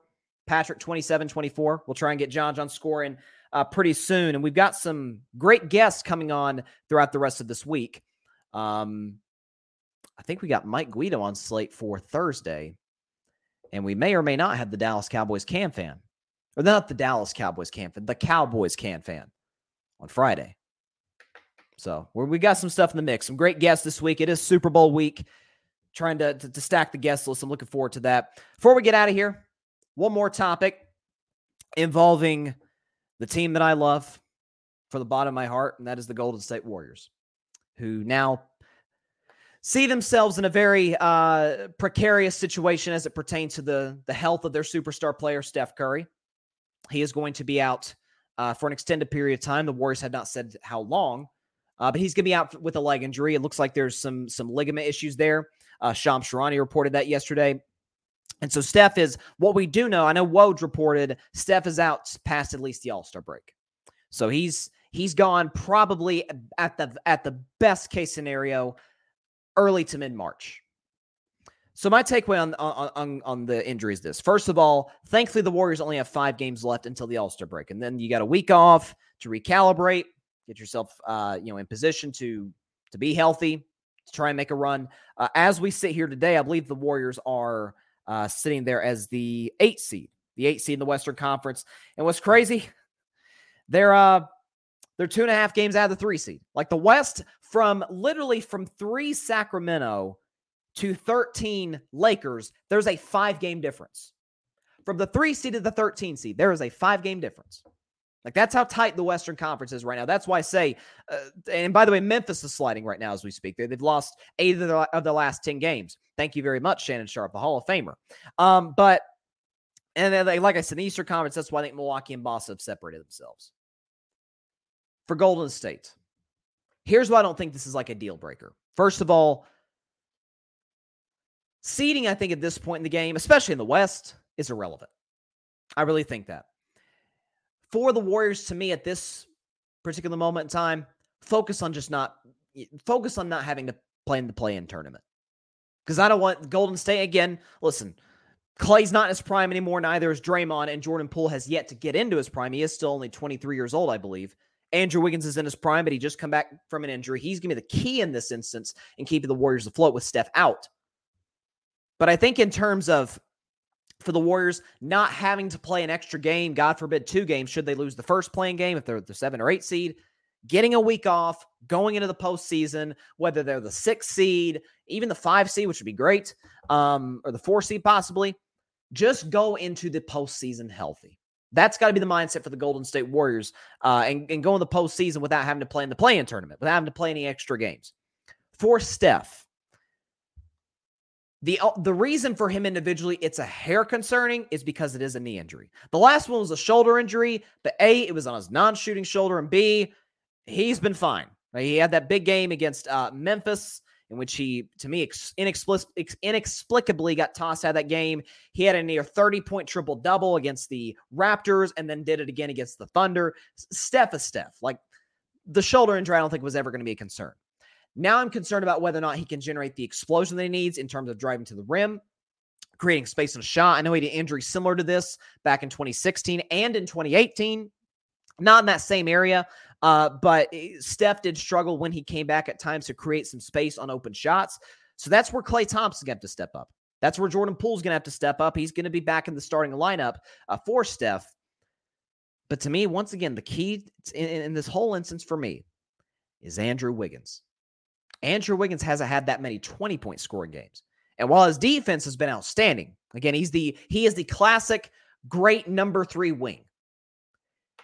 Patrick 27 24. We'll try and get John John scoring uh, pretty soon. And we've got some great guests coming on throughout the rest of this week. Um, I think we got Mike Guido on slate for Thursday. And we may or may not have the Dallas Cowboys can fan. Or not the Dallas Cowboys can fan, the Cowboys can fan on Friday. So we we got some stuff in the mix. Some great guests this week. It is Super Bowl week. Trying to, to, to stack the guest list. I'm looking forward to that. Before we get out of here, one more topic involving the team that I love from the bottom of my heart, and that is the Golden State Warriors, who now see themselves in a very uh, precarious situation as it pertains to the the health of their superstar player Steph Curry. He is going to be out uh, for an extended period of time. The Warriors had not said how long, uh, but he's going to be out with a leg injury. It looks like there's some some ligament issues there. Uh, Shams Charania reported that yesterday. And so Steph is what we do know. I know Woj reported Steph is out past at least the All Star break, so he's he's gone probably at the at the best case scenario early to mid March. So my takeaway on, on on the injury is this: first of all, thankfully the Warriors only have five games left until the All Star break, and then you got a week off to recalibrate, get yourself uh, you know in position to to be healthy, to try and make a run. Uh, as we sit here today, I believe the Warriors are uh, sitting there as the eight seed, the eight seed in the Western Conference. And what's crazy, they're uh they're two and a half games out of the three seed. Like the West, from literally from three Sacramento to 13 Lakers, there's a five game difference. From the three seed to the 13 seed, there is a five game difference. Like that's how tight the Western Conference is right now. That's why I say, uh, and by the way, Memphis is sliding right now as we speak. They, have lost eight of the, of the last 10 games. Thank you very much, Shannon Sharpe, the Hall of Famer. Um, but, and then, they, like I said, the Eastern Conference, that's why I think Milwaukee and Boston have separated themselves. For Golden State, here's why I don't think this is like a deal breaker. First of all, seeding, I think, at this point in the game, especially in the West, is irrelevant. I really think that. For the Warriors, to me, at this particular moment in time, focus on just not focus on not having to play in the play-in tournament. Because I don't want Golden State again. Listen, Klay's not in his prime anymore. Neither is Draymond, and Jordan Poole has yet to get into his prime. He is still only 23 years old, I believe. Andrew Wiggins is in his prime, but he just come back from an injury. He's going to be the key in this instance in keeping the Warriors afloat with Steph out. But I think in terms of for the Warriors not having to play an extra game, God forbid, two games, should they lose the first play-in game if they're the seven or eight seed, getting a week off, going into the postseason, whether they're the six seed, even the five seed, which would be great, um, or the four seed possibly, just go into the postseason healthy. That's got to be the mindset for the Golden State Warriors uh, and, and go in the postseason without having to play in the play in tournament, without having to play any extra games. For Steph, the, uh, the reason for him individually, it's a hair concerning, is because it is a knee injury. The last one was a shoulder injury, but A, it was on his non shooting shoulder, and B, he's been fine. He had that big game against uh, Memphis in which he, to me, inexplicably got tossed out of that game. He had a near 30 point triple double against the Raptors and then did it again against the Thunder. Steph is Steph. Like the shoulder injury, I don't think was ever going to be a concern. Now I'm concerned about whether or not he can generate the explosion that he needs in terms of driving to the rim, creating space and a shot. I know he had an injury similar to this back in 2016 and in 2018. Not in that same area, uh, but Steph did struggle when he came back at times to create some space on open shots. So that's where Klay Thompson's going to have to step up. That's where Jordan Poole's going to have to step up. He's going to be back in the starting lineup uh, for Steph. But to me, once again, the key in, in this whole instance for me is Andrew Wiggins. Andrew Wiggins hasn't had that many 20 point scoring games. And while his defense has been outstanding, again, he's the he is the classic great number 3 wing.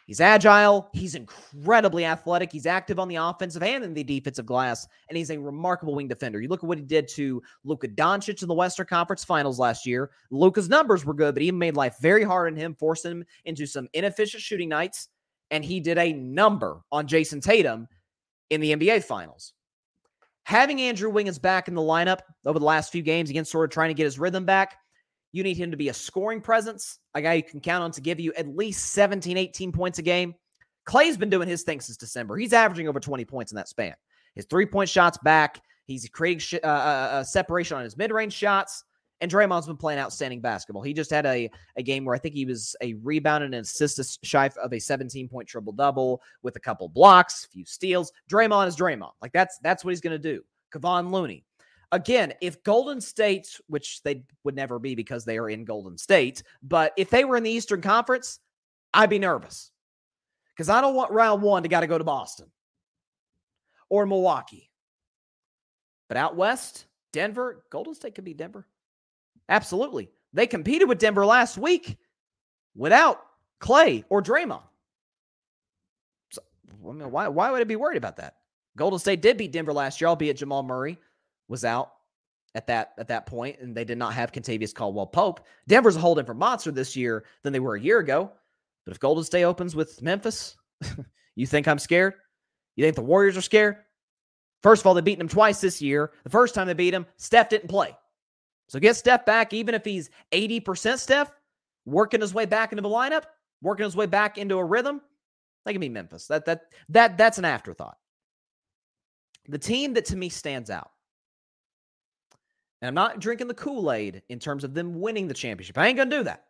He's agile. He's incredibly athletic. He's active on the offensive and in the defensive glass, and he's a remarkable wing defender. You look at what he did to Luka Doncic in the Western Conference Finals last year. Luka's numbers were good, but he made life very hard on him, forced him into some inefficient shooting nights, and he did a number on Jayson Tatum in the NBA Finals. Having Andrew Wiggins back in the lineup over the last few games, again, sort of trying to get his rhythm back, you need him to be a scoring presence, a guy you can count on to give you at least 17, 18 points a game. Klay's been doing his thing since December. He's averaging over 20 points in that span. His three point shots back. He's creating sh- uh, uh, uh separation on his mid range shots. And Draymond's been playing outstanding basketball. He just had a, a game where I think he was a rebound and an assist shy of a 17 point triple double with a couple blocks, a few steals. Draymond is Draymond. Like that's that's what he's going to do. Kevon Looney. Again, if Golden State, which they would never be because they are in Golden State, but if they were in the Eastern Conference, I'd be nervous because I don't want round one to got to go to Boston or Milwaukee. But out west, Denver, Golden State could be Denver. Absolutely. They competed with Denver last week without Klay or Draymond. So, I mean, why, why would I be worried about that? Golden State did beat Denver last year, albeit Jamal Murray was out at that at that point, and they did not have Kentavious Caldwell Pope. Denver's a whole different monster this year than they were a year ago. But if Golden State opens with Memphis, you think I'm scared? You think the Warriors are scared? First of all, they've beaten them twice this year. The first time they beat him, Steph didn't play. So get Steph back, even if he's 80% Steph, working his way back into the lineup, working his way back into a rhythm. That can be Memphis. That that that that's an afterthought. The team that to me stands out. And I'm not drinking the Kool-Aid in terms of them winning the championship. I ain't gonna do that.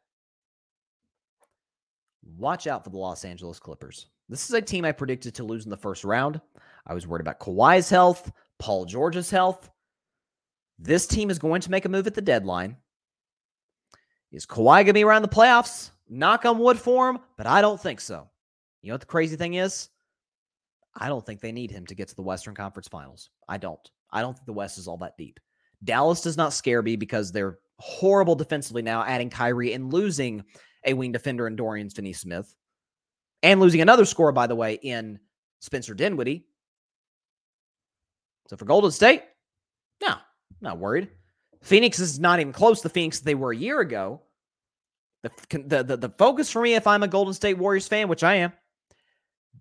Watch out for the Los Angeles Clippers. This is a team I predicted to lose in the first round. I was worried about Kawhi's health, Paul George's health. This team is going to make a move at the deadline. Is Kawhi going to be around the playoffs? Knock on wood for him, but I don't think so. You know what the crazy thing is? I don't think they need him to get to the Western Conference Finals. I don't. I don't think the West is all that deep. Dallas does not scare me because they're horrible defensively now, adding Kyrie and losing a wing defender in Dorian Finney Smith, and losing another scorer, by the way, in Spencer Dinwiddie. So for Golden State, no, not worried. Phoenix is not even close to the Phoenix they were a year ago. The, the, the, the focus for me, if I'm a Golden State Warriors fan, which I am,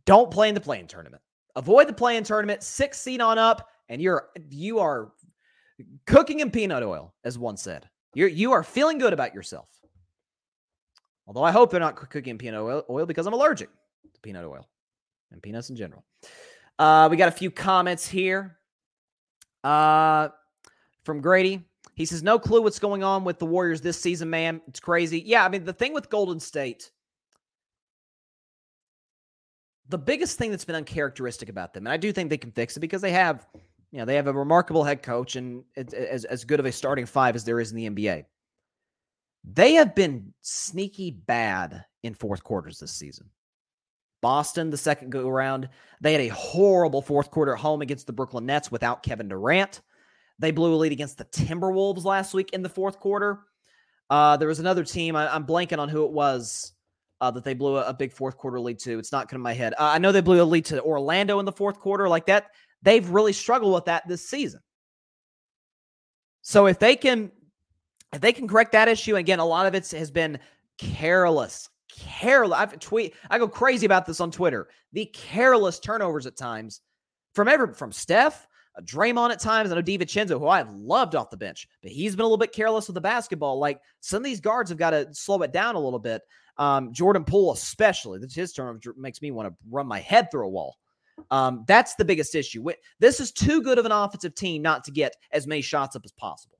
don't play in the play-in tournament. Avoid the play-in tournament, six seed on up, and you're you are cooking in peanut oil, as one said. You're you are feeling good about yourself. Although I hope they're not cooking in peanut oil, oil because I'm allergic to peanut oil and peanuts in general. Uh, we got a few comments here. Uh, from Grady. He says, No clue what's going on with the Warriors this season, man. It's crazy. Yeah, I mean, the thing with Golden State, the biggest thing that's been uncharacteristic about them, and I do think they can fix it because they have, you know, they have a remarkable head coach and as, as good of a starting five as there is in the NBA. They have been sneaky bad in fourth quarters this season. Boston, the second go around, they had a horrible fourth quarter at home against the Brooklyn Nets without Kevin Durant. They blew a lead against the Timberwolves last week in the fourth quarter. Uh, there was another team, I, am blanking on who it was uh, that they blew a, a, big fourth quarter lead to. It's not coming to my head. Uh, I know they blew a lead to Orlando in the fourth quarter like that. They've really struggled with that this season. So if they can, if they can correct that issue, again, a lot of it has been careless, careless. I've tweet, I go crazy about this on Twitter. The careless turnovers at times from every from Steph, uh, Draymond at times. I know DiVincenzo, who I've loved off the bench, but he's been a little bit careless with the basketball. Like some of these guards have got to slow it down a little bit. Um, Jordan Poole, especially, that's his turnover makes me want to run my head through a wall. Um, that's the biggest issue. This is too good of an offensive team not to get as many shots up as possible.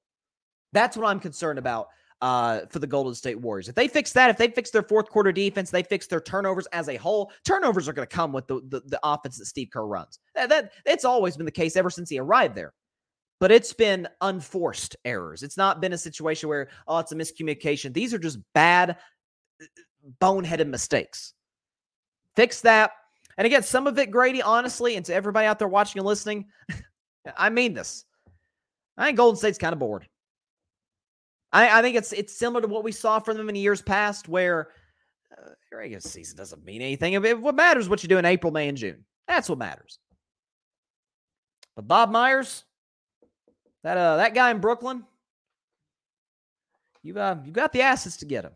That's what I'm concerned about uh, for the Golden State Warriors. If they fix that, if they fix their fourth quarter defense, they fix their turnovers as a whole. Turnovers are going to come with the, the, the offense that Steve Kerr runs. That, that it's always been the case ever since he arrived there. But it's been unforced errors. It's not been a situation where oh, it's a miscommunication. These are just bad, boneheaded mistakes. Fix that. And again, some of it, Grady, honestly, and to everybody out there watching and listening, I mean this. I think Golden State's kind of bored. I, I think it's it's similar to what we saw from them in years past, where uh, regular season doesn't mean anything. what matters what you do in April, May, and June. That's what matters. But Bob Myers, that uh that guy in Brooklyn, you uh you got the assets to get him.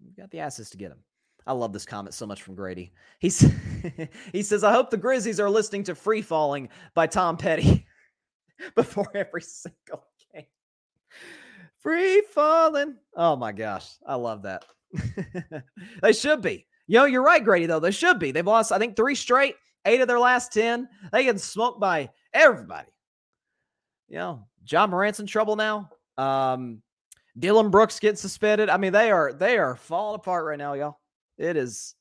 You got the assets to get him. I love this comment so much from Grady. He's he says, I hope the Grizzlies are listening to Free Falling by Tom Petty before every single Free falling. Oh my gosh. I love that. they should be. You know, you're right, Grady, though. They should be. They've lost, I think, three straight, eight of their last 10. They get smoked by everybody. You know, Ja Morant's in trouble now. Um, Dillon Brooks getting suspended. I mean, they are they are falling apart right now, y'all. It is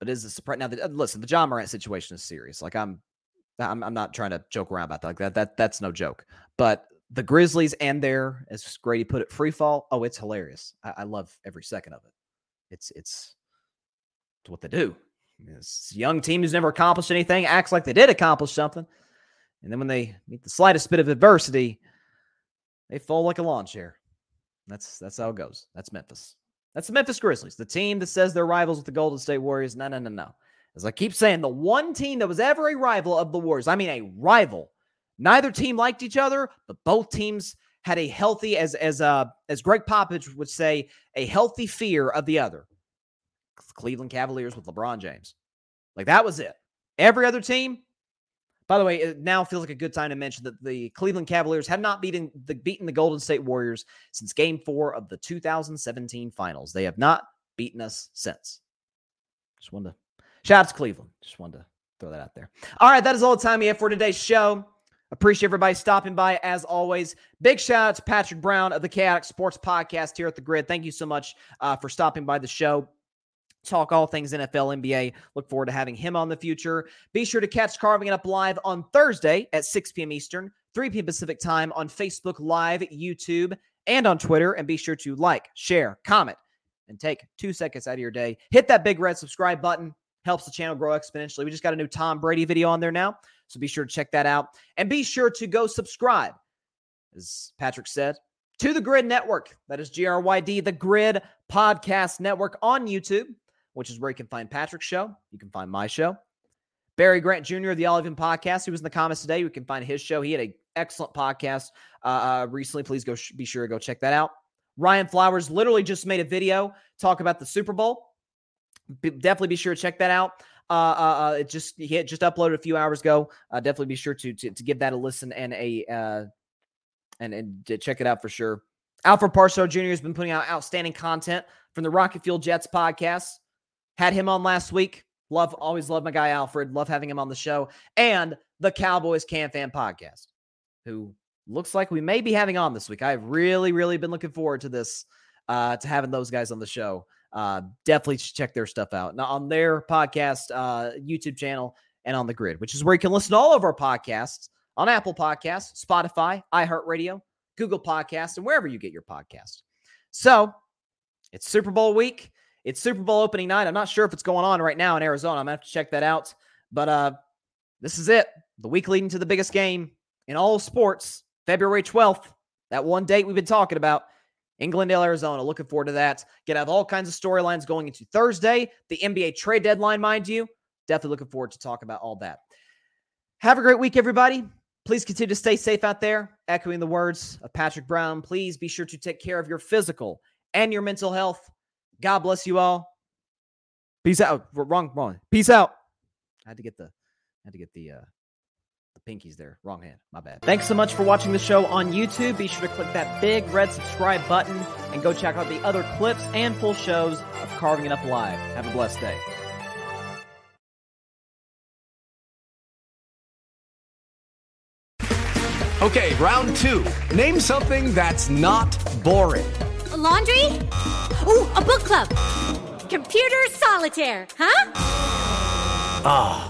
it is a surprise. Now, the, listen, the Ja Morant situation is serious. Like I'm, I'm, I'm not trying to joke around about that. Like that, that, that's no joke. But the Grizzlies and their, as Grady put it, free fall. Oh, it's hilarious. I, I love every second of it. It's it's, it's what they do. This young team who's never accomplished anything acts like they did accomplish something, and then when they meet the slightest bit of adversity, they fall like a lawn chair. That's that's how it goes. That's Memphis. That's the Memphis Grizzlies, the team that says they're rivals with the Golden State Warriors. No, no, no, no. As I keep saying, the one team that was ever a rival of the Warriors, I mean a rival Neither team liked each other, but both teams had a healthy, as as uh as Gregg Popovich would say, a healthy fear of the other. Cleveland Cavaliers with LeBron James. Like that was it. Every other team, by the way, it now feels like a good time to mention that the Cleveland Cavaliers have not beaten the beaten the Golden State Warriors since game four of the 2017 finals. They have not beaten us since. Just wanted to shout out to Cleveland. Just wanted to throw that out there. All right, that is all the time we have for today's show. Appreciate everybody stopping by as always. Big shout out to Patrick Brown of the Khaotic Sports Podcast here at the GRYD. Thank you so much uh, for stopping by the show. Talk all things NFL, NBA. Look forward to having him on the future. Be sure to catch Carving It Up live on Thursday at 6 p.m. Eastern, 3 p.m. Pacific time on Facebook Live, YouTube, and on Twitter. And be sure to like, share, comment, and take two seconds out of your day. Hit that big red subscribe button. Helps the channel grow exponentially. We just got a new Tom Brady video on there now. So be sure to check that out. And be sure to go subscribe, as Patrick said, to the GRYD Network. That is G R Y D, the GRYD Podcast Network on YouTube, which is where you can find Patrick's show. You can find my show. Barry Grant Jr., of the Olive podcast, who was in the comments today. You can find his show. He had an excellent podcast uh, uh, recently. Please go sh- be sure to go check that out. Ryan Flowers literally just made a video talk about the Super Bowl. Be- definitely be sure to check that out. Uh, uh, uh, it just he had just uploaded a few hours ago. Uh, definitely be sure to, to, to give that a listen and a uh, and and check it out for sure. Alfred Parslow Jr. has been putting out outstanding content from the Rocket Fuel Jets podcast. Had him on last week. Love, always love my guy Alfred. Love having him on the show. And the Cowboys Can Fan podcast, who looks like we may be having on this week. I've really, really been looking forward to this, uh, to having those guys on the show Uh, definitely check their stuff out. Now on their podcast, uh, YouTube channel, and on the GRYD, which is where you can listen to all of our podcasts on Apple Podcasts, Spotify, iHeartRadio, Google Podcasts, and wherever you get your podcasts. So it's Super Bowl week. It's Super Bowl opening night. I'm not sure if it's going on right now in Arizona. I'm gonna have to check that out. But uh, this is it. The week leading to the biggest game in all sports, February 12th. That one date we've been talking about in Glendale, Arizona. Looking forward to that. Get have all kinds of storylines going into Thursday, the NBA trade deadline, mind you. Definitely looking forward to talk about all that. Have a great week, everybody. Please continue to stay safe out there. Echoing the words of Patrick Brown, please be sure to take care of your physical and your mental health. God bless you all. Peace out. Wrong, wrong. Peace out. I had to get the, I had to get the, uh, the pinkies there. Wrong hand. My bad. Thanks so much for watching the show on YouTube. Be sure to click that big red subscribe button and go check out the other clips and full shows of Carving It Up Live. Have a blessed day. Okay, round two. Name something that's not boring. A laundry? Ooh, a book club. Computer solitaire, huh? Ah, oh,